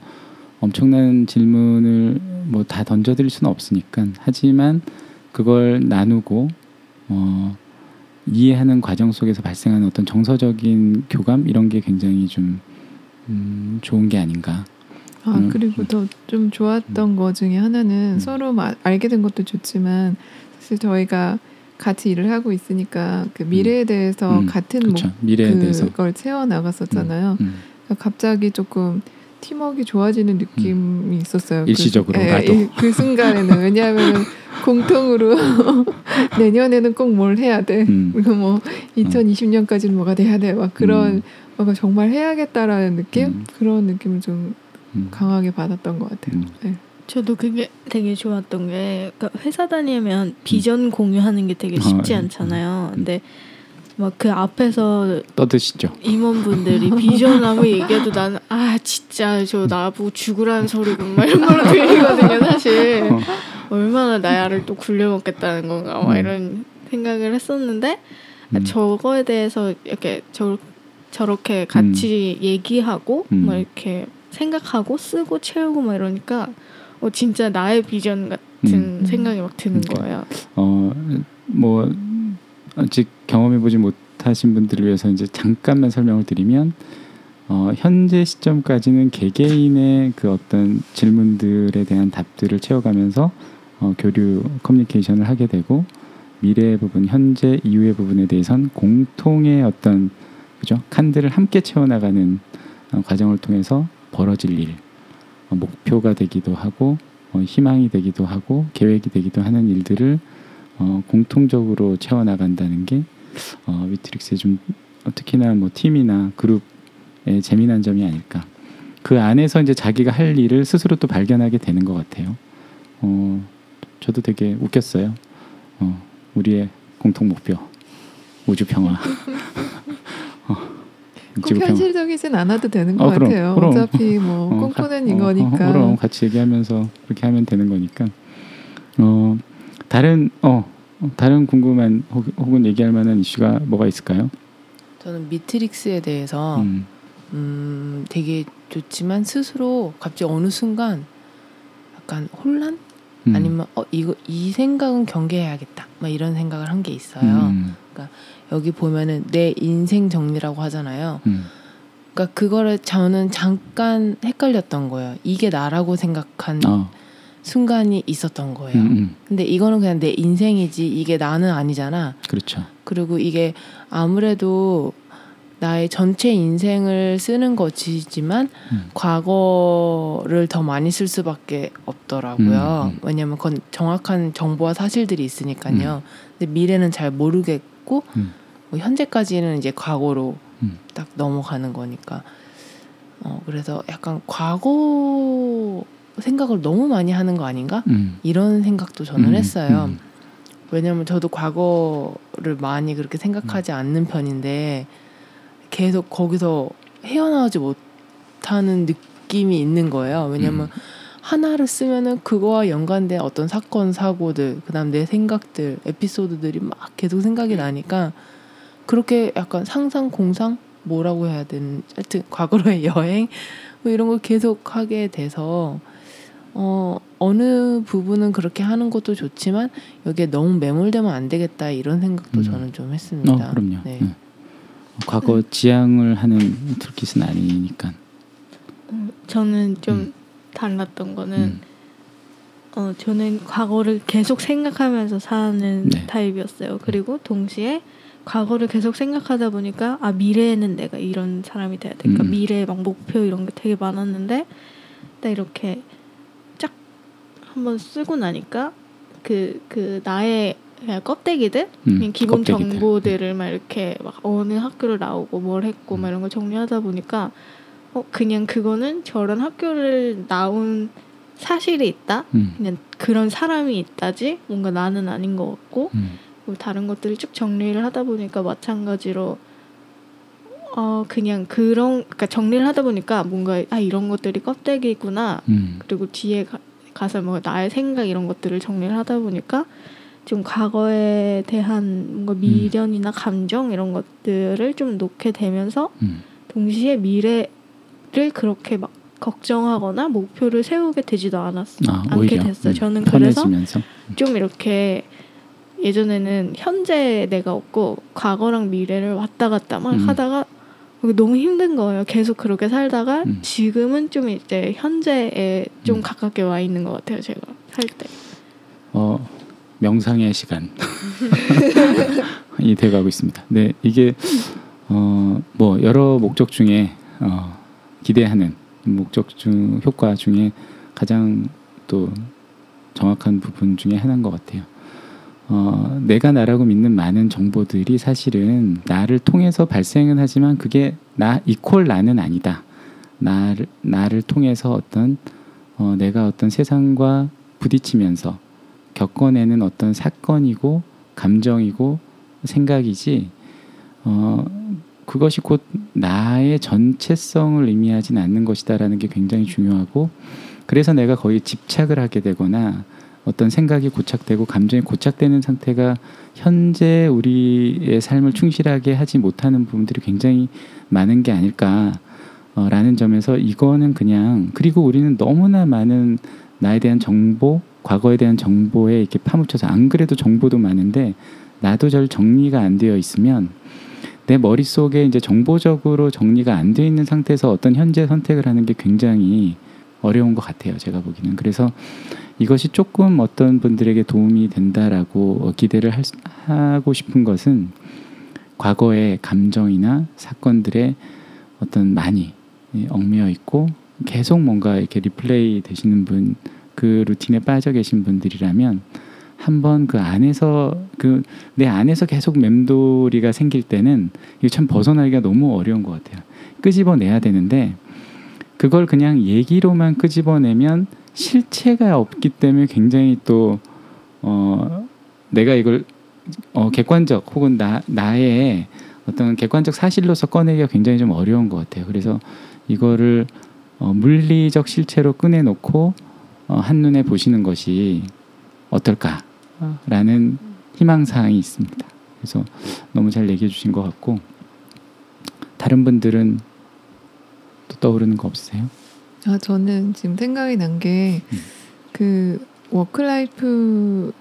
엄청난 질문을 뭐 다 던져드릴 수는 없으니까 하지만 그걸 나누고 어, 이해하는 과정 속에서 발생하는 어떤 정서적인 교감 이런 게 굉장히 좀 음, 좋은 게 아닌가. 아 음. 그리고 더 좀 좋았던 거 중에 하나는 음. 서로 마- 알게 된 것도 좋지만 사실 저희가 같이 일을 하고 있으니까 그 미래에 대해서 음, 같은 그렇죠. 미래에 대해서. 그걸 채워 나갔었잖아요. 음, 그러니까 갑자기 조금 팀워크가 좋아지는 느낌이 있었어요. 그- 일시적으로 예, 나도. 일- 그 순간에는 왜냐하면 공통으로 내년에는 꼭 뭘 해야 돼. 음. 그리고 뭐 2020년까지는 뭐가 돼야 돼. 막 그런 음, 뭔가 정말 해야겠다라는 느낌 음. 그런 느낌을 좀 음, 강하게 받았던 것 같아요. 음. 네. 저도 그게 되게 좋았던 게 그러니까 회사 다니면 비전 공유하는 게 되게 쉽지 어, 음. 않잖아요. 근데 막 그 앞에서 떠드시죠. 임원분들이 비전 하고 얘기해도 나는 아 진짜 저 나보고 죽으라는 소리군 막 이런 걸로 들리거든요 사실 어. 얼마나 나야를 또 굴려먹겠다는 건가 막 음. 이런 생각을 했었는데 음. 저거에 대해서 이렇게 저 저렇게 같이 얘기하고 음. 막 이렇게 생각하고 쓰고 채우고 막 이러니까 어 진짜 나의 비전 같은 음. 생각이 막 드는 그러니까. 거예요. 어, 뭐 아직 경험해 보지 못하신 분들을 위해서 이제 잠깐만 설명을 드리면 어, 현재 시점까지는 개개인의 그 어떤 질문들에 대한 답들을 채워가면서 어, 교류 커뮤니케이션을 하게 되고 미래의 부분, 현재 이후의 부분에 대해선 공통의 어떤 그죠 칸들을 함께 채워나가는 어, 과정을 통해서 벌어질 일, 어, 목표가 되기도 하고 어, 희망이 되기도 하고 계획이 되기도 하는 일들을 어, 공통적으로 채워나간다는 게 어, 위트릭스의 좀 어, 특히나 뭐 팀이나 그룹의 재미난 점이 아닐까. 그 안에서 이제 자기가 할 일을 스스로 또 발견하게 되는 것 같아요. 어, 저도 되게 웃겼어요. 어, 우리의 공통 목표 우주 평화. 어, 꼭 현실적이진 않아도 되는 것 어, 그럼, 같아요. 그럼. 어차피 뭐 어, 가- 꿈꾸는 어, 이거니까. 어, 그럼 같이 얘기하면서 그렇게 하면 되는 거니까. 어 다른 어 어, 다른 궁금한 혹, 혹은 얘기할 만한 이슈가 뭐가 있을까요? 저는 미트릭스에 대해서 음, 음, 되게 좋지만 스스로 갑자기 어느 순간 약간 혼란 음. 아니면 어 이거 이 생각은 경계해야겠다 막 이런 생각을 한 게 있어요. 음. 여기 보면은 내 인생 정리라고 하잖아요. 음. 그러니까 그거를 저는 잠깐 헷갈렸던 거예요. 이게 나라고 생각한 어. 순간이 있었던 거예요. 음, 음. 근데 이거는 그냥 내 인생이지 이게 나는 아니잖아. 그렇죠. 그리고 이게 아무래도 나의 전체 인생을 쓰는 것이지만 음. 과거를 더 많이 쓸 수밖에 없더라고요. 음, 음. 왜냐하면 그건 정확한 정보와 사실들이 있으니까요. 근데 미래는 잘 모르겠고 음. 뭐 현재까지는 이제 과거로 음. 딱 넘어가는 거니까. 어 그래서 약간 과거 생각을 너무 많이 하는 거 아닌가? 음. 이런 생각도 저는 음, 했어요. 음. 왜냐면 저도 과거를 많이 그렇게 생각하지 않는 편인데 계속 거기서 헤어나오지 못하는 느낌이 있는 거예요. 왜냐면 음. 하나를 쓰면은 그거와 연관된 어떤 사건 사고들 그다음 내 생각들 에피소드들이 막 계속 생각이 나니까 그렇게 약간 상상 공상 뭐라고 해야 되는 하여튼 과거로의 여행 뭐 이런 걸 계속 하게 돼서 어 어느 부분은 그렇게 하는 것도 좋지만 여기에 너무 매몰되면 안 되겠다 이런 생각도 음. 저는 좀 했습니다. 어, 그럼요. 네. 네. 과거 지향을 하는 툴킷은 아니니까. 어, 저는 좀 음. 달랐던 거는 음. 어, 저는 과거를 계속 생각하면서 사는 네. 타입이었어요. 그리고 동시에 과거를 계속 생각하다 보니까 아 미래에는 내가 이런 사람이 돼야 돼. 그러니까 음. 미래의 막 목표 이런 게 되게 많았는데 딱 이렇게 쫙 한번 쓰고 나니까 그그 나의 그냥 껍데기들 음, 그냥 기본 껍데기들. 정보들을 막 이렇게 막 어느 학교를 나오고 뭘 했고 막 이런 걸 정리하다 보니까 어 그냥 그거는 저런 학교를 나온 사실이 있다. 음. 그냥 그런 사람이 있다지 뭔가 나는 아닌 것 같고 음. 그리고 다른 것들을 쭉 정리를 하다 보니까 마찬가지로 어 그냥 그런 그러니까 정리를 하다 보니까 뭔가 아 이런 것들이 껍데기구나 음. 그리고 뒤에 가, 가서 뭐 나의 생각 이런 것들을 정리를 하다 보니까 좀 과거에 대한 뭔가 미련이나 감정 이런 것들을 좀 놓게 되면서 음. 동시에 미래 를 그렇게 막 걱정하거나 목표를 세우게 되지도 않았어 아, 않게 됐어요. 음, 저는 그래서 편해지면서 좀 이렇게 예전에는 현재 내가 없고 과거랑 미래를 왔다 갔다 막 음. 하다가 너무 힘든 거예요. 계속 그렇게 살다가 음. 지금은 좀 이제 현재에 좀 음. 가깝게 와 있는 것 같아요. 제가 살 때. 어, 명상의 시간 이 돼가고 있습니다. 네, 이게 어, 뭐 여러 목적 중에 어, 기대하는 목적 중 효과 중에 가장 또 정확한 부분 중에 하나인 것 같아요. 어, 내가 나라고 믿는 많은 정보들이 사실은 나를 통해서 발생은 하지만 그게 나 이퀄 나는 아니다. 나를 나를 통해서 어떤 어, 내가 어떤 세상과 부딪히면서 겪어내는 어떤 사건이고 감정이고 생각이지 어, 그것이 곧 나의 전체성을 의미하진 않는 것이다라는 게 굉장히 중요하고 그래서 내가 거의 집착을 하게 되거나 어떤 생각이 고착되고 감정이 고착되는 상태가 현재 우리의 삶을 충실하게 하지 못하는 부분들이 굉장히 많은 게 아닐까라는 점에서 이거는 그냥 그리고 우리는 너무나 많은 나에 대한 정보, 과거에 대한 정보에 이렇게 파묻혀서 안 그래도 정보도 많은데 나도 잘 정리가 안 되어 있으면 내 머릿속에 이제 정보적으로 정리가 안 되어 있는 상태에서 어떤 현재 선택을 하는 게 굉장히 어려운 것 같아요. 제가 보기에는. 그래서 이것이 조금 어떤 분들에게 도움이 된다라고 기대를 할, 수- 하고 싶은 것은 과거의 감정이나 사건들의 어떤 많이 예, 얽매여 있고 계속 뭔가 이렇게 리플레이 되시는 분, 그 루틴에 빠져 계신 분들이라면 한번 그 안에서 그 내 안에서 계속 맴돌이가 생길 때는 이거 참 벗어나기가 너무 어려운 것 같아요. 끄집어내야 되는데 그걸 그냥 얘기로만 끄집어내면 실체가 없기 때문에 굉장히 또 어, 내가 이걸 어, 객관적 혹은 나 나의 어떤 객관적 사실로서 꺼내기가 굉장히 좀 어려운 것 같아요. 그래서 이거를 어, 물리적 실체로 꺼내놓고 어, 한눈에 보시는 것이 어떨까 라는 희망 사항이 있습니다. 그래서 너무 잘 얘기해 주신 것 같고 다른 분들은 떠오르는 거 없으세요? 아 저는 지금 생각이 난 게그 work life가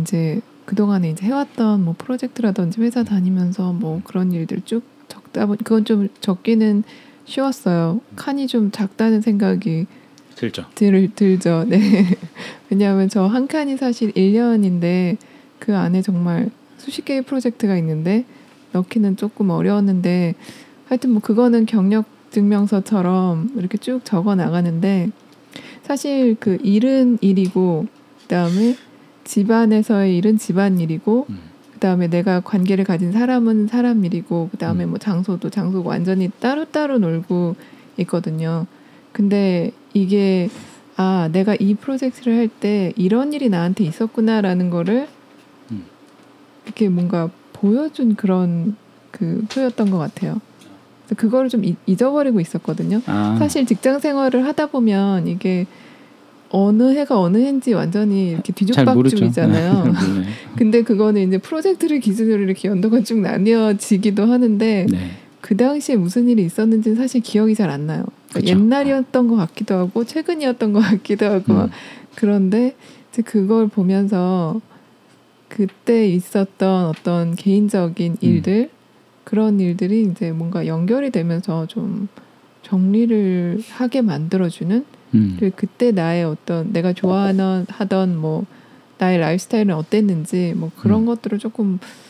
이제 그 동안에 이제 해왔던 뭐 프로젝트라든지 회사 다니면서 뭐 그런 일들 쭉 적다 보니 그건 좀 적기는 쉬웠어요. 칸이 좀 작다는 생각이 들죠. 들, 들죠. 네. 왜냐하면 저 한 칸이 사실 1년인데 그 안에 정말 수십 개의 프로젝트가 있는데 넣기는 조금 어려웠는데 하여튼 뭐 그거는 경력 증명서처럼 이렇게 쭉 적어 나가는데 사실 그 일은 일이고 그다음에 집안에서의 일은 집안 일이고 음. 그다음에 내가 관계를 가진 사람은 사람 일이고 그다음에 음. 뭐 장소도 장소고 완전히 따로따로 놀고 있거든요. 근데 이게 아 내가 이 프로젝트를 할 때 이런 일이 나한테 있었구나라는 거를 음. 이렇게 뭔가 보여준 그런 그 표였던 것 같아요. 그거를 좀 이- 잊어버리고 있었거든요. 아, 사실 직장 생활을 하다 보면 이게 어느 해가 어느 해인지 완전히 이렇게. 뒤죽박죽이잖아요. 잘 몰라요. 근데 그거는 이제 프로젝트를 기준으로 이렇게 연도가 쭉 나뉘어지기도 하는데 네. 그 당시에 무슨 일이 있었는지는 사실 기억이 잘 안 나요. 그러니까 그쵸. 옛날이었던 것 같기도 하고 최근이었던 것 같기도 하고 막 음. 그런데 이제 그걸 보면서 그때 있었던 어떤 개인적인 음. 일들 그런 일들이 이제 뭔가 연결이 되면서 좀 정리를 하게 만들어주는 음. 그리고 그때 나의 어떤 내가 좋아하는 하던 뭐 나의 라이프스타일은 어땠는지 뭐 그런 음. 것들을 조금 잘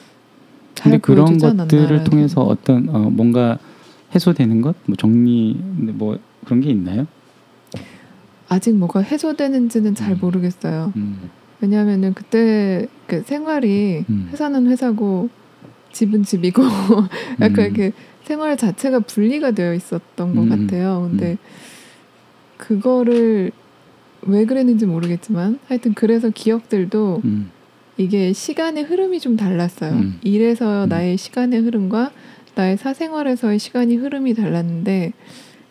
근데 그런 것들을 통해서 어떤 어, 뭔가 해소되는 것, 뭐 정리 뭐 그런 게 있나요? 아직 뭐가 해소되는지는 잘 음. 모르겠어요. 음. 왜냐하면은 그때 그 생활이 음. 회사는 회사고 집은 집이고 약간 음. 이렇게 생활 자체가 분리가 되어 있었던 것 음. 같아요. 근데 그거를 왜 그랬는지 모르겠지만 하여튼 그래서 기억들도 음. 이게 시간의 흐름이 좀 달랐어요. 음. 일에서 음. 나의 시간의 흐름과 나의 사생활에서의 시간이 흐름이 달랐는데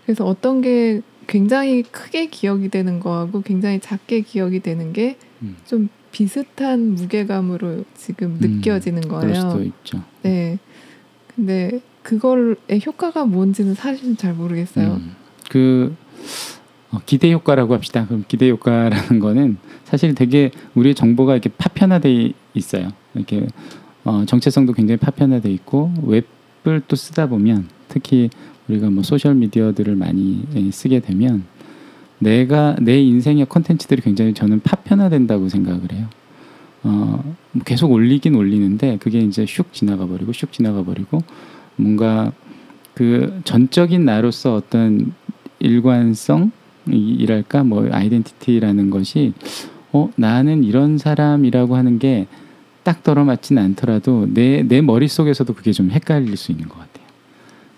그래서 어떤 게 굉장히 크게 기억이 되는 거하고 굉장히 작게 기억이 되는 게좀 음. 비슷한 무게감으로 지금 음, 느껴지는 그럴 수도 거예요. 있죠. 네. 근데 그걸의 효과가 뭔지는 사실은 잘 모르겠어요. 음. 그 어, 기대 효과라고 합시다. 그럼 기대 효과라는 거는 사실 되게 우리의 정보가 이렇게 파편화돼 있어요. 이렇게 어, 정체성도 굉장히 파편화돼 있고 웹을 또 쓰다 보면 특히 우리가 뭐 소셜 미디어들을 많이 예, 쓰게 되면 내가 내 인생의 콘텐츠들이 굉장히 저는 파편화된다고 생각을 해요. 어, 뭐 계속 올리긴 올리는데 그게 이제 슉 지나가 버리고 슉 지나가 버리고 뭔가 그 전적인 나로서 어떤 일관성 이랄까 뭐 아이덴티티라는 것이 어 나는 이런 사람이라고 하는 게딱 들어맞지는 않더라도 내 내 머릿속에서도 그게 좀 헷갈릴 수 있는 것 같아요.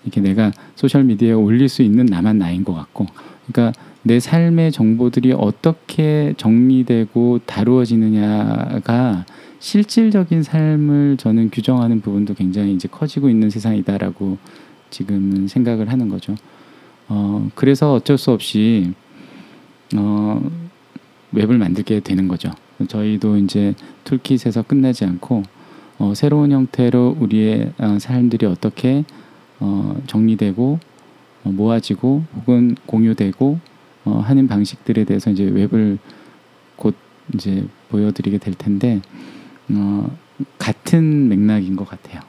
이렇게 내가 소셜 미디어에 올릴 수 있는 나만 나인 것 같고 그러니까 내 삶의 정보들이 어떻게 정리되고 다루어지느냐가 실질적인 삶을 저는 규정하는 부분도 굉장히 이제 커지고 있는 세상이다라고 지금은 생각을 하는 거죠. 어, 그래서 어쩔 수 없이 어, 웹을 만들게 되는 거죠. 저희도 이제 툴킷에서 끝나지 않고 어, 새로운 형태로 우리의 어, 삶들이 어떻게 어, 정리되고 어, 모아지고 혹은 공유되고 어, 하는 방식들에 대해서 이제 웹을 곧 이제 보여드리게 될 텐데 어, 같은 맥락인 것 같아요.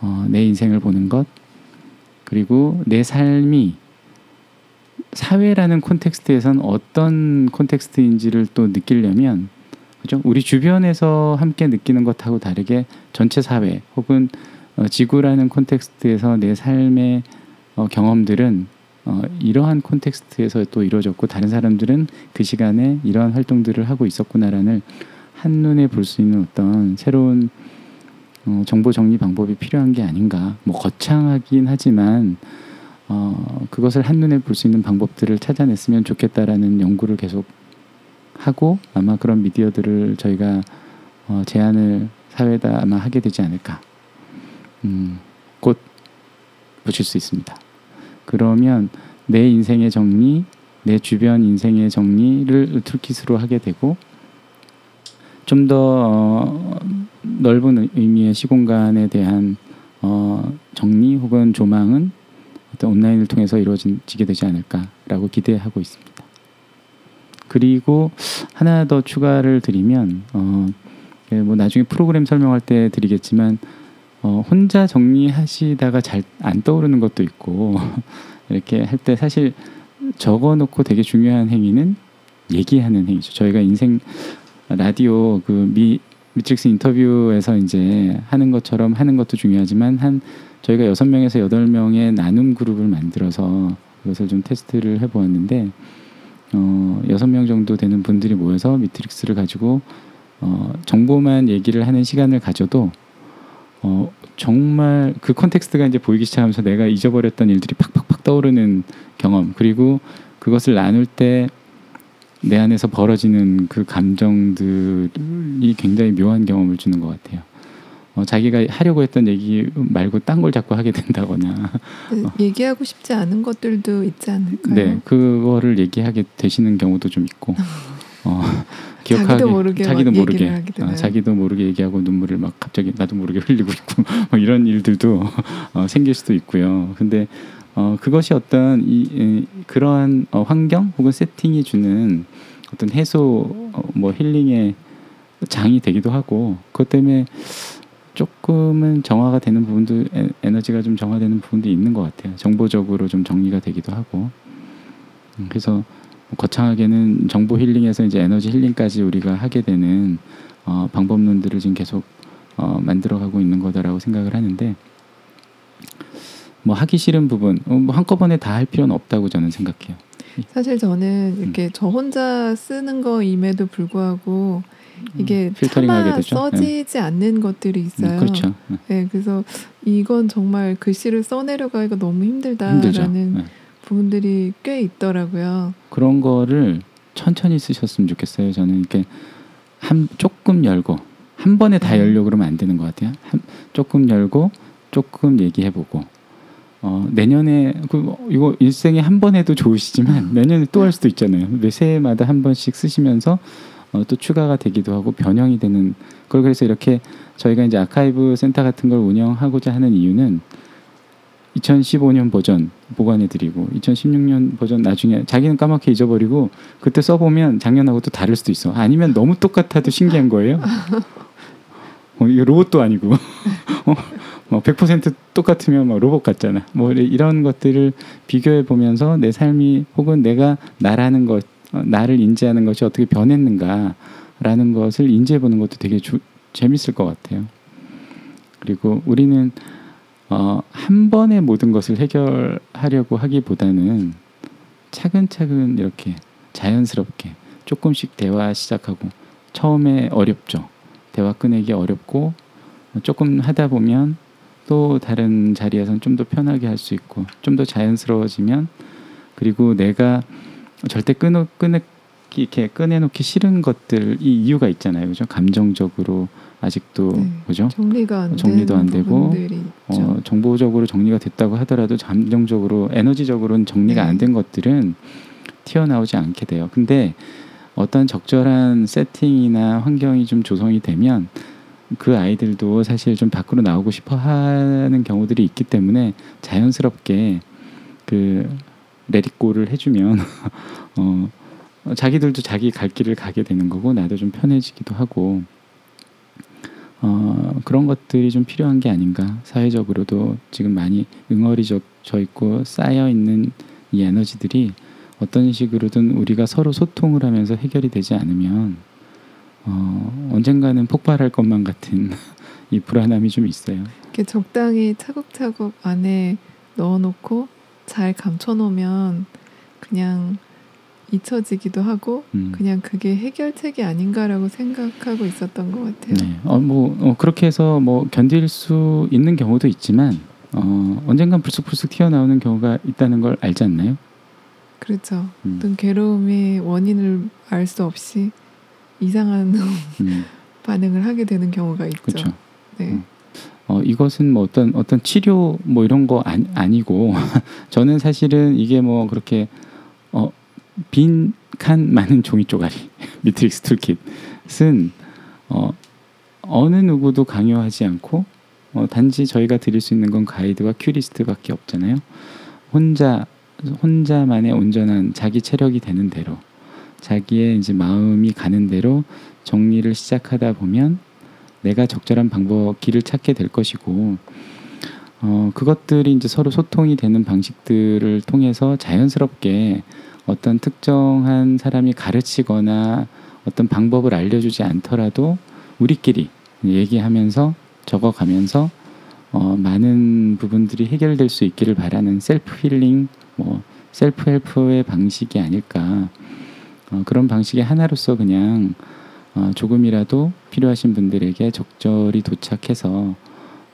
어, 내 인생을 보는 것 그리고 내 삶이 사회라는 콘텍스트에선 어떤 콘텍스트인지를 또 느끼려면 그죠? 우리 주변에서 함께 느끼는 것하고 다르게 전체 사회 혹은 어, 지구라는 콘텍스트에서 내 삶의 어, 경험들은 어, 이러한 콘텍스트에서 또 이루어졌고 다른 사람들은 그 시간에 이러한 활동들을 하고 있었구나라는 한눈에 볼 수 있는 어떤 새로운 어, 정보 정리 방법이 필요한 게 아닌가. 뭐 거창하긴 하지만 어, 그것을 한눈에 볼 수 있는 방법들을 찾아냈으면 좋겠다라는 연구를 계속 하고 아마 그런 미디어들을 저희가 어, 제안을 사회에다 아마 하게 되지 않을까. 음, 곧 보실 수 있습니다. 그러면 내 인생의 정리, 내 주변 인생의 정리를 툴킷으로 하게 되고 좀더 어, 넓은 의미의 시공간에 대한 어, 정리 혹은 조망은 어떤 온라인을 통해서 이루어지게 되지 않을까라고 기대하고 있습니다. 그리고 하나 더 추가를 드리면 어, 예, 뭐 나중에 프로그램 설명할 때 드리겠지만 어, 혼자 정리하시다가 잘 안 떠오르는 것도 있고 이렇게 할 때 사실 적어놓고 되게 중요한 행위는 얘기하는 행위죠. 저희가 인생 라디오 그 미 미트릭스 인터뷰에서 이제 하는 것처럼 하는 것도 중요하지만 한 저희가 여섯 명에서 여덟 명의 나눔 그룹을 만들어서 이것을 좀 테스트를 해보았는데 어, 여섯 명 정도 되는 분들이 모여서 미트릭스를 가지고 어, 정보만 얘기를 하는 시간을 가져도 어, 정말 그 context가 이제 보이기 시작하면서 내가 잊어버렸던 일들이 팍팍팍 떠오르는 경험 그리고 그것을 나눌 때 내 안에서 벌어지는 그 감정들이 굉장히 묘한 경험을 주는 것 같아요. 어, 자기가 하려고 했던 얘기 말고 딴 걸 자꾸 하게 된다거나 네, 얘기하고 싶지 않은 것들도 있지 않을까요? 네 그거를 얘기하게 되시는 경우도 좀 있고 어, 기억하게 자기도 모르게 자기도 막 모르게? 어, 자기도 모르게 얘기하고 눈물을 막 갑자기 나도 모르게 흘리고 있고 뭐 이런 일들도 어, 생길 수도 있고요. 근데 어, 그것이 어떤 이, 이 그러한 어, 환경 혹은 세팅이 주는 어떤 해소 어, 뭐 힐링의 장이 되기도 하고 그것 때문에 조금은 정화가 되는 부분도 에, 에너지가 좀 정화되는 부분도 있는 것 같아요. 정보적으로 좀 정리가 되기도 하고 음, 그래서 거창하게는 정보 힐링에서 이제 에너지 힐링까지 우리가 하게 되는 어, 방법론들을 지금 계속 어, 만들어가고 있는 거다라고 생각을 하는데 뭐 하기 싫은 부분 어, 뭐 한꺼번에 다 할 필요는 없다고 저는 생각해요. 사실 저는 음. 이렇게 저 혼자 쓰는 거임에도 불구하고 이게 음, 필터링하게. 써지지 않는 것들이 음, 있어요. 그렇죠. 네, 네, 그래서 이건 정말 글씨를 써내려가기가 너무. 힘들다라는 네. 부분들이 꽤 있더라고요. 그런 거를 천천히 쓰셨으면 좋겠어요. 저는 이렇게 한 조금 열고 한 번에 다 음. 열려 고 그러면 안 되는 것 같아요. 한, 조금 열고 조금 얘기해보고 어, 내년에 그 이거 일생에 한 번 해도 좋으시지만 내년에 또 할 수도 있잖아요. 매 새해마다 한 번씩 쓰시면서 어, 또 추가가 되기도 하고 변형이 되는 그걸 그래서 이렇게 저희가 이제 아카이브 센터 같은 걸 운영하고자 하는 이유는 2015년 버전 보관해드리고 2016년 버전 나중에 자기는 까맣게 잊어버리고 그때 써보면 작년하고 또 다를 수도 있어. 아니면 너무 똑같아도 신기한 거예요. 어, 이거 로봇도 아니고 어, 뭐100% 똑같으면 뭐 로봇 같잖아. 뭐 이런 것들을 비교해 보면서 내 삶이 혹은 내가 나라는 것, 어, 나를 인지하는 것이 어떻게 변했는가라는 것을 인지해 보는 것도 되게 주, 재밌을 것 같아요. 그리고 우리는 어, 한 번에 모든 것을 해결하려고 하기보다는 차근차근 이렇게 자연스럽게 조금씩 대화 시작하고 처음에 어렵죠. 대화 꺼내기 어렵고 조금 하다 보면 또 다른 자리에서는 좀더 편하게 할 수 있고 좀 더 자연스러워지면 그리고 내가 절대 끊어 끊기 이렇게 꺼내놓기 싫은 것들 이 이유가 있잖아요, 그죠? 감정적으로 아직도 네. 그죠? 정리가 안 정리도 안 되고. 어, 정보적으로 정리가 됐다고 하더라도 감정적으로 에너지적으로는 정리가 네. 안된 것들은 튀어나오지 않게 돼요. 근데 어떤 적절한 세팅이나 환경이 좀 조성이 되면 그 아이들도 사실 좀 밖으로 나오고 싶어 하는 경우들이 있기 때문에 자연스럽게 그 레디꼬를 해주면 어, 자기들도 자기 갈 길을 가게 되는 거고 나도 좀 편해지기도 하고 어, 그런 것들이 좀 필요한 게 아닌가 사회적으로도 지금 많이 응어리져 있고 쌓여 있는 이 에너지들이 어떤 식으로든 우리가 서로 소통을 하면서 해결이 되지 않으면 어, 언젠가는 폭발할 것만 같은 이 불안함이 좀 있어요. 이렇게 적당히 차곡차곡 안에 넣어놓고 잘 감춰놓으면 그냥 잊혀지기도 하고 음. 그냥 그게 해결책이 아닌가라고 생각하고 있었던 것 같아요. 네, 어, 뭐 어, 그렇게 해서 뭐 견딜 수 있는 경우도 있지만 어, 언젠간 불쑥불쑥 튀어나오는 경우가 있다는 걸 알지 않나요? 그렇죠. 음, 어떤 괴로움의 원인을 알 수 없이 이상한 음, 반응을 하게 되는 경우가 있죠. 그렇죠. 네. 음. 어, 이것은 뭐 어떤 어떤 치료 뭐 이런 거 아니, 아니고 저는 사실은 이게 뭐 그렇게 어, 빈 칸 많은 종이 쪼가리 미트릭스 toolkit은 어, 어느 누구도 강요하지 않고 어, 단지 저희가 드릴 수 있는 건 가이드와 큐리스트밖에 없잖아요. 혼자 혼자만의 온전한 자기 체력이 되는 대로 자기의 이제 마음이 가는 대로 정리를 시작하다 보면 내가 적절한 방법 길을 찾게 될 것이고 어 그것들이 이제 서로 소통이 되는 방식들을 통해서 자연스럽게 어떤 특정한 사람이 가르치거나 어떤 방법을 알려주지 않더라도 우리끼리 얘기하면서 적어가면서 어, 많은 부분들이 해결될 수 있기를 바라는 self healing, 뭐 self help의 방식이 아닐까. 어, 그런 방식의 하나로서 그냥 어, 조금이라도 필요하신 분들에게 적절히 도착해서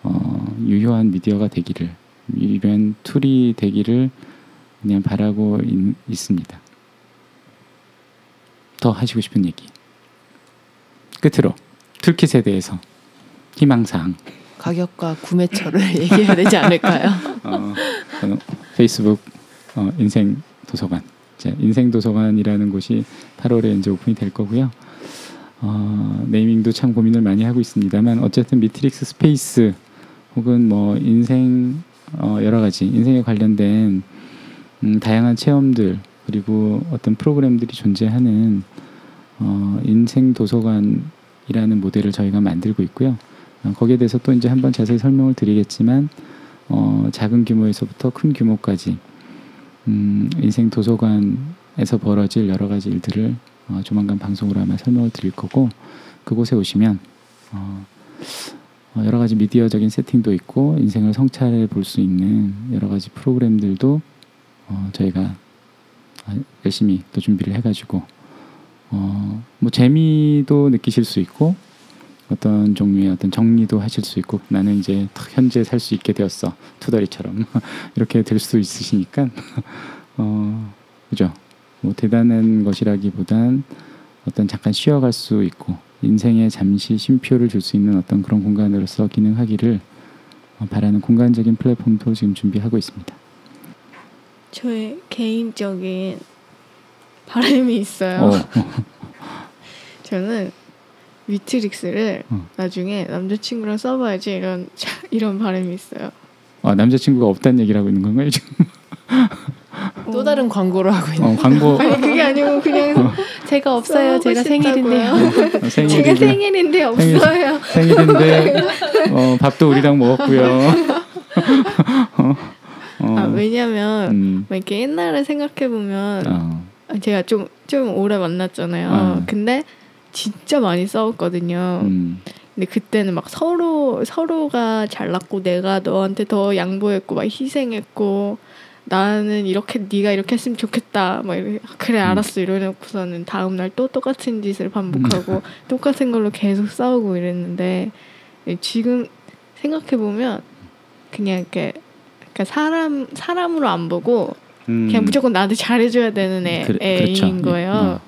어, 유효한 미디어가 되기를 이런 tool이 되기를 그냥 바라고 있, 있습니다. 더 하시고 싶은 얘기. 끝으로 toolkit에 대해서 희망사항. 가격과 구매처를 얘기해야 되지 않을까요? 어, 페이스북 어, 인생 도서관. 제 인생 도서관이라는 곳이 8월에 이제 오픈이 될 거고요. 어, naming도 참 고민을 많이 하고 있습니다만 어쨌든 미트릭스 space 혹은 뭐 인생 어, 여러 가지 인생에 관련된 음, 다양한 체험들 그리고 어떤 프로그램들이 존재하는 어, 인생 도서관이라는 모델을 저희가 만들고 있고요. 어, 거기에 대해서 또 이제 한번 자세히 설명을 드리겠지만 어, 작은 규모에서부터 큰 규모까지 음, 인생 도서관에서 벌어질 여러 가지 일들을 어, 조만간 방송으로 아마 설명을 드릴 거고 그곳에 오시면 어, 어, 여러 가지 미디어적인 세팅도 있고 인생을 성찰해 볼 수 있는 여러 가지 프로그램들도 어, 저희가 아, 열심히 또 준비를 해가지고 어, 뭐 재미도 느끼실 수 있고 어떤 종류의 어떤 정리도 하실 수 있고 나는 이제 딱 현재 살 수 있게 되었어. 투덜이처럼. 이렇게 될 수 있으시니까. 어 그죠 뭐 대단한 것이라기보단 어떤 잠깐 쉬어갈 수 있고 인생에 잠시 쉼표를 줄 수 있는 어떤 그런 공간으로서 기능하기를 어, 바라는 공간적인 플랫폼도 지금 준비하고 있습니다. 저의 개인적인 바람이 있어요. 어, 저는 위트릭스를 어. 나중에 남자친구랑 써봐야지 이런 이런 바람이 있어요. 아, 남자친구가 없다는 얘기를 하고 있는 건가요 지금? 또 다른 광고를 하고 있는. 어, 광고 아니 그게 아니고 그냥 제가 없어요. 제가. 생일인데요. 어, 제가 생일인데 생일인데 없어요. 생일 인데 어, 밥도 우리랑 먹었고요. 어, 어, 아 왜냐면 음, 막 이렇게 옛날에 생각해 보면 어, 제가 좀 좀 오래 만났잖아요. 어. 근데 진짜 많이 싸웠거든요. 음, 근데 그때는 막 서로 서로가 잘났고 내가 너한테 더 양보했고 막 희생했고 나는 이렇게 네가 이렇게 했으면 좋겠다 막 이렇게 그래 음. 알았어 이러놓고서는 다음 날 또 똑같은 짓을 반복하고 똑같은 걸로 계속 싸우고 이랬는데 지금 생각해 보면 그냥 이렇게 그러니까 사람 사람으로 안 보고 음, 그냥 무조건 나한테 잘해줘야 되는 애, 그래- 애인 그렇죠. 거예요. 어.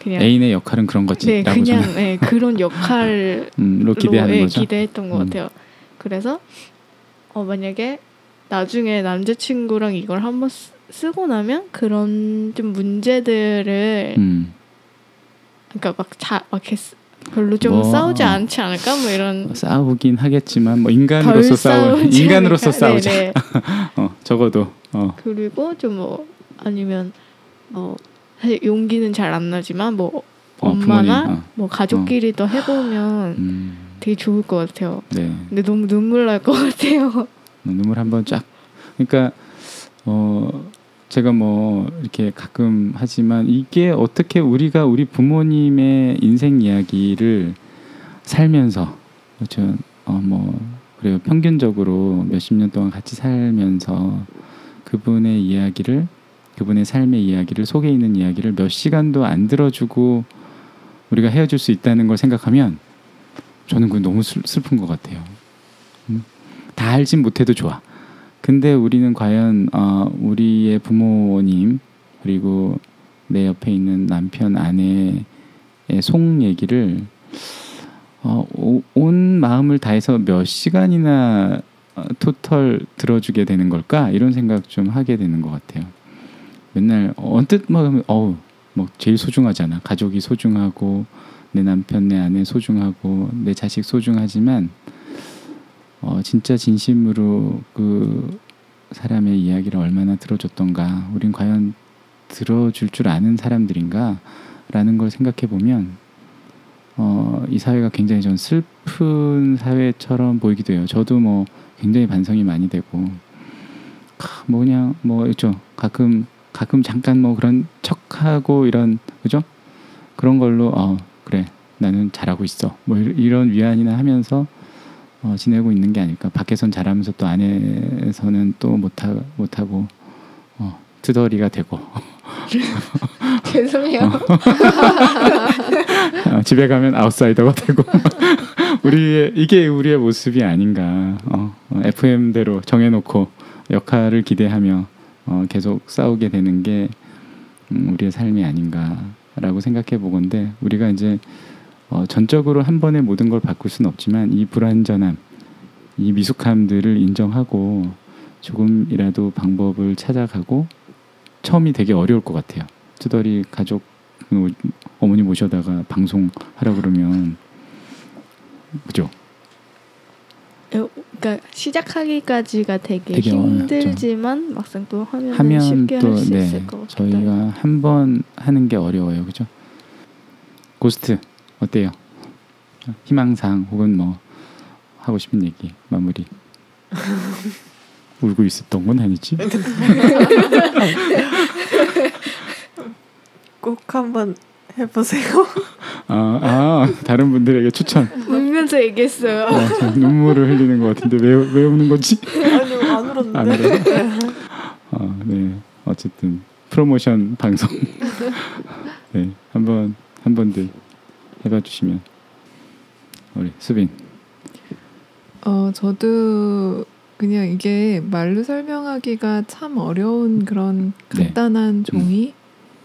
그냥 애인의 역할은 그런 거지. 네 그냥 네, 그런 역할로 음, 로 기대하는 예, 거죠. 기대했던 것 음. 같아요. 그래서 어 만약에 나중에 남자친구랑 이걸 한번 쓰- 쓰고 나면 그런 좀 문제들을 음, 그러니까 막자막 쓰- 별로 좀 뭐, 싸우지 어. 않지 않을까 뭐 이런 싸우긴 하겠지만 뭐덜 인간으로서 싸우 인간으로서 않을까. 싸우자. 네네. 어, 적어도 어, 그리고 좀 뭐 아니면 뭐 사실 용기는 잘 안 나지만 뭐 어, 엄마나 부모님, 어. 뭐 가족끼리도 해보면 음, 되게 좋을 것 같아요. 네. 근데 너무 눈물 날 것 같아요. 눈물 한번 쫙. 그러니까 어 제가 뭐 이렇게 가끔 하지만 이게 어떻게 우리가 우리 부모님의 인생 이야기를 살면서 그렇죠. 어뭐 그래요. 평균적으로 몇십 년 동안 같이 살면서 그분의 이야기를 그분의 삶의 이야기를 속에 있는 이야기를 몇 시간도 안 들어주고 우리가 헤어질 수 있다는 걸 생각하면 저는 그 너무 슬, 슬픈 것 같아요. 음? 다 알진 못해도 좋아. 근데 우리는 과연 어, 우리의 부모님 그리고 내 옆에 있는 남편 아내의 속 얘기를 어, 오- 온 마음을 다해서 몇 시간이나 어, 토털 들어주게 되는 걸까 이런 생각 좀 하게 되는 것 같아요. 맨날 언뜻 막 어우 뭐 제일 소중하잖아 가족이 소중하고 내 남편 내 아내 소중하고 내 자식 소중하지만 어, 진짜 진심으로 그 사람의 이야기를 얼마나 들어줬던가, 우린 과연 들어줄 줄 아는 사람들인가 라는 걸 생각해 보면 어, 이 사회가 굉장히 전 슬픈 사회처럼 보이기도 해요. 저도 뭐 굉장히 반성이 많이 되고 카, 뭐 그냥 뭐 있죠. 가끔 가끔 잠깐 뭐 그런 척하고 이런 그죠? 그런 걸로 어 그래 나는 잘하고 있어. 뭐 이- 이런 위안이나 하면서 어, 지내고 있는 게 아닐까. 밖에선 잘하면서 또 안에서는 또 못하 못하고 어, 투덜이가 되고 죄송해요. 어, 집에 가면 아웃사이더가 되고 우리의 이게 우리의 모습이 아닌가. 어, 어, FM대로 정해놓고 역할을 기대하며 어, 계속 싸우게 되는 게 음, 우리의 삶이 아닌가라고 생각해 보건데 우리가 이제 어, 전적으로 한 번에 모든 걸 바꿀 수는 없지만 이 불완전함, 이 미숙함들을 인정하고 조금이라도 방법을 찾아가고 처음이 되게 어려울 것 같아요. 투덜이 가족 그 어머니 모셔다가 방송하라 그러면 그죠? 그러니까 시작하기까지가 되게, 되게. 힘들지만 막상 또 하면, 하면 쉽게 또할수 네, 있을 것 같기도 해요. 저희가 한 번 하는 게 어려워요, 그죠? 고스트 어때요? 희망사항 혹은 뭐 하고 싶은 얘기 마무리. 울고 있었던 건 아니지? 꼭 한번 해보세요. 아, 아 다른 분들에게 추천. 울면서 얘기했어요. 어, 저 눈물을 흘리는 것 같은데 왜, 왜 우는 거지? 아니요 안 울었는데. 안 울어요? 어, 네. 어쨌든 프로모션 방송. 네, 한번 한 번들 해봐 주시면 우리 수빈. 어, 저도 그냥 이게 말로 설명하기가 참 어려운 그런 네. 간단한 종이,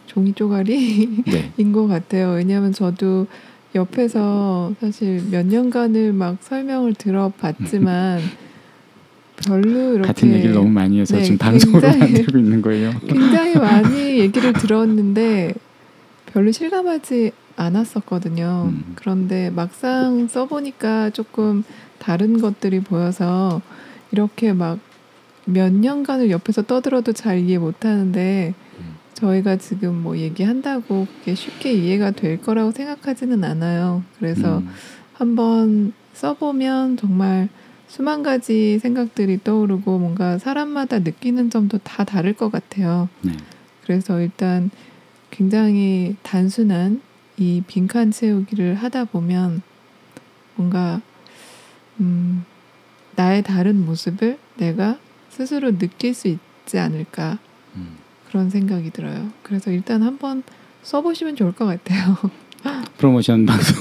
종이 쪼가리인 네. 것 같아요. 왜냐하면 저도 옆에서 사실 몇 년간을 막 설명을 들어봤지만 별로 이렇게 같은 얘기를 너무 많이 해서 네, 지금 방송으로 만들고 있는 거예요. 굉장히 많이 얘기를 들었는데 별로 실감하지 않았었거든요. 음. 그런데 막상 써보니까 조금 다른 것들이 보여서 이렇게 막 몇 년간을 옆에서 떠들어도 잘 이해 못하는데 음. 저희가 지금 뭐 얘기한다고 그게 쉽게 이해가 될 거라고 생각하지는 않아요. 그래서 음, 한번 써보면 정말 수만 가지 생각들이 떠오르고 뭔가 사람마다 느끼는 점도 다 다를 것 같아요. 네. 그래서 일단 굉장히 단순한 이 빈칸 채우기를 하다 보면 뭔가 음, 나의 다른 모습을 내가 스스로 느낄 수 있지 않을까 음. 그런 생각이 들어요. 그래서 일단 한번 써보시면 좋을 것 같아요. 프로모션 방송.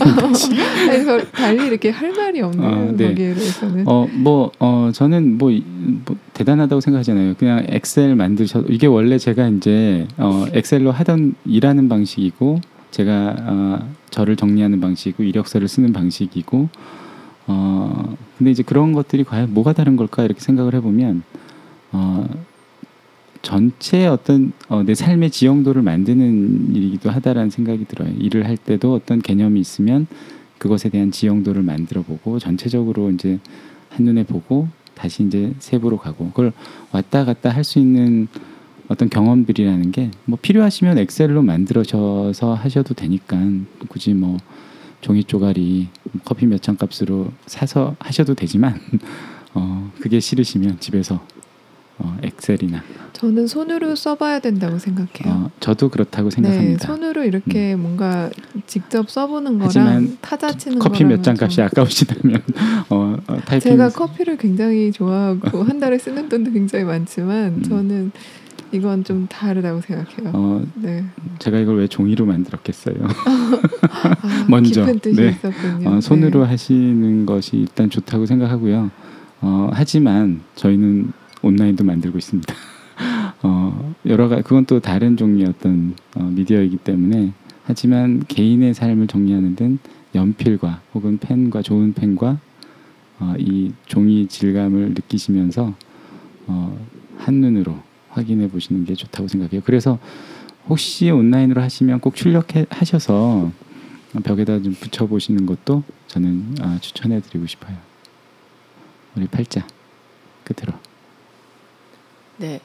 달리 이렇게 할 말이 없네요. 아, 네. 거기에 대해서는. 어, 뭐, 어, 저는 뭐, 이- 뭐 대단하다고 생각하잖아요. 그냥 엑셀 만드셔 이게 원래 제가 이제 어, 엑셀로 하던 일하는 방식이고 제가 어, 저를 정리하는 방식이고 이력서를 쓰는 방식이고 어, 근데 이제 그런 것들이 과연 뭐가 다른 걸까 이렇게 생각을 해보면 어, 전체 어떤 어, 내 삶의 지형도를 만드는 일이기도 하다라는 생각이 들어요. 일을 할 때도 어떤 개념이 있으면 그것에 대한 지형도를 만들어 보고 전체적으로 이제 한눈에 보고 다시 이제 세부로 가고 그걸 왔다 갔다 할 수 있는 어떤 경험들이라는 게 뭐 필요하시면 엑셀로 만들어져서 하셔도 되니까 굳이 뭐 종이 쪼가리 커피 몇 잔 값으로 사서 하셔도 되지만 어 그게 싫으시면 집에서 어 엑셀이나 저는 손으로 써봐야 된다고 생각해요. 어 저도 그렇다고 네, 생각합니다. 음. 손으로 이렇게 뭔가 직접 써보는 거랑 타자 치는 커피 몇 잔 값이 좀- 아까우시다면 어, 어 제가 커피를 굉장히 좋아하고 한 달에 쓰는 돈도 굉장히 많지만 음. 저는 이건 좀 다르다고 생각해요. 어 네, 제가 이걸 왜 종이로 만들었겠어요. 아, 먼저, 깊은 뜻이 네. 있었군요. 어, 손으로 네. 하시는 것이 일단 좋다고 생각하고요. 어, 하지만 저희는 온라인도 만들고 있습니다. 어, 여러 가 그건 또 다른 종류의 어떤 어, 미디어이기 때문에 하지만 개인의 삶을 정리하는 데는 연필과 혹은 펜과 좋은 펜과 어, 이 종이 질감을 느끼시면서 어, 한 눈으로 확인해 보시는 게 좋다고 생각해요. 그래서 혹시 온라인으로 하시면 꼭 출력해 하셔서 벽에다 좀 붙여 보시는 것도 저는 아, 추천해 드리고 싶어요. 우리 팔자 끝으로 네.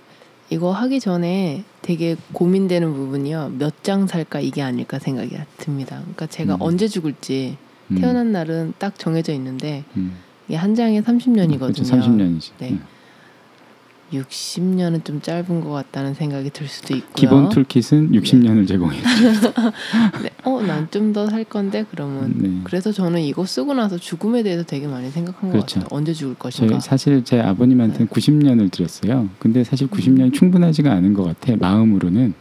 이거 하기 전에 되게 고민되는 부분이요. 몇 장 살까 이게 아닐까 생각이 듭니다. 그러니까 제가 음. 언제 죽을지 음, 태어난 날은 딱 정해져 있는데 음. 이게 한 장에 30년이거든요. 그렇죠. 30년이지. 네. 60년은 좀 짧은 것 같다는 생각이 들 수도 있고요. 기본 툴킷은 60년을 제공해요. 네. 어, 난 좀 더 살 건데 그러면 네. 그래서 저는 이거 쓰고 나서 죽음에 대해서 되게 많이 생각한 그렇죠. 것 같아요. 언제 죽을 것인가. 사실 제 아버님한테는 90년을 드렸어요. 근데 사실 음. 90년이 충분하지가 않은 것 같아. 마음으로는.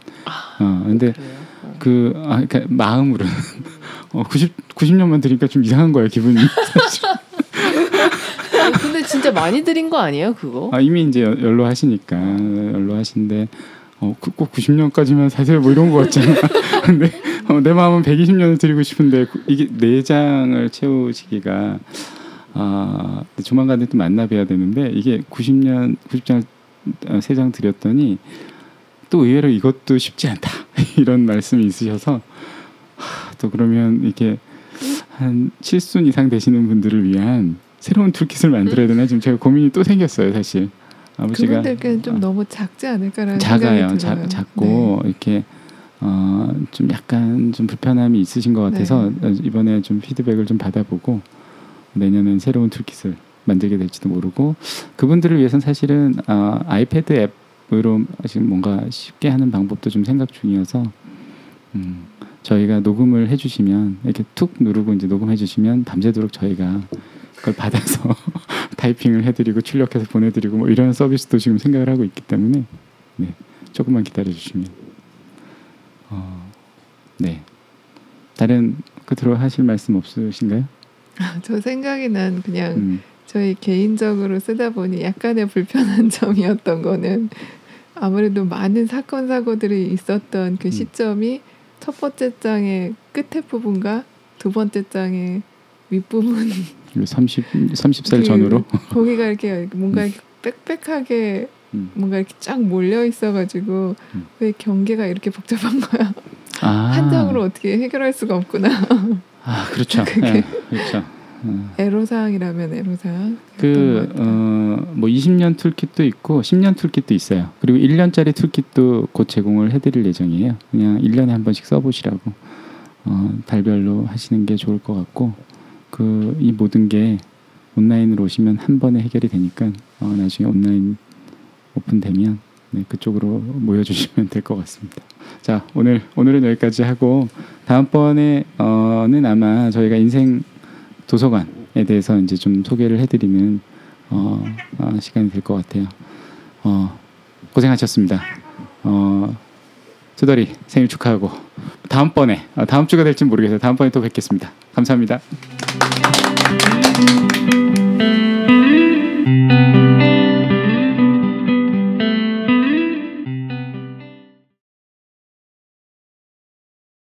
어, 근데. 어. 그 아, 그러니까 마음으로는 어, 90 90년만 드리니까 좀 이상한 거예요 기분이. 근데 진짜 많이 드린 거 아니에요, 그거? 아, 이미 이제 연- 연로하시니까 연로 하신데 어, 그- 꼭 90년까지만 사세요 뭐 이런 거 같잖아. 근데 어, 내 마음은 120년을 드리고 싶은데 그- 이게 네 장을 채우시기가 아 조만간에 또 만나 뵈야 되는데 이게 90년 90장 세 장 드렸더니 또 의외로 이것도 쉽지 않다 이런 말씀이 있으셔서 하, 또 그러면 이렇게 한 7순 이상 되시는 분들을 위한 새로운 툴킷을 만들어야 되나? 지금 제가 고민이 또 생겼어요 사실. 아버지가 그분들께는 좀 어, 너무 작지 않을까라는 작아요 생각이 작, 들어요. 작고 이렇게 어, 좀 약간 좀 불편함이 있으신 것 같아서 네. 어, 이번에 좀 피드백을 좀 받아보고 내년엔 새로운 툴킷을 만들게 될지도 모르고 그분들을 위해서는 사실은 어, 아이패드 앱으로 지금 뭔가 쉽게 하는 방법도 좀 생각 중이어서 음, 저희가 녹음을 해주시면 이렇게 툭 누르고 이제 녹음해주시면 밤새도록 저희가 그걸 받아서 타이핑을 해드리고 출력해서 보내드리고 뭐 이런 서비스도 지금 생각을 하고 있기 때문에 네, 조금만 기다려주시면 어, 네 다른 끝으로 하실 말씀 없으신가요? 저 생각이 난 그냥 음, 저희 개인적으로 쓰다 보니 약간의 불편한 점이었던 거는 아무래도 많은 사건 사고들이 있었던 그 음. 시점이 첫 번째 장의 끝에 부분과 두 번째 장의 윗부분 30 30살 그 전후로 거기가 이렇게 뭔가 이렇게 빽빽하게 음. 뭔가 이렇게 쫙 몰려 있어가지고 음. 왜 경계가 이렇게 복잡한 거야 아, 한 장으로 어떻게 해결할 수가 없구나 아 그렇죠 네, 그렇죠 어. 애로사항이라면 애로사항 그, 어, 뭐 20년 toolkit도 있고 10년 toolkit도 있어요. 그리고 1년짜리 toolkit도 곧 제공을 해드릴 예정이에요. 그냥 1년에 한 번씩 써보시라고 어, 달별로 하시는 게 좋을 것 같고 그 이 모든 게 온라인으로 오시면 한 번에 해결이 되니까 어, 나중에 온라인 오픈되면 네, 그쪽으로 모여주시면 될 것 같습니다. 자 오늘 오늘은 여기까지 하고 다음번에는 아마 저희가 인생 도서관에 대해서 이제 좀 소개를 해드리는 어, 어, 시간이 될 것 같아요. 어, 고생하셨습니다. 어, 투덜이 생일 축하하고 다음번에 아, 다음 주가 될지 모르겠어요. 다음번에 또 뵙겠습니다. 감사합니다.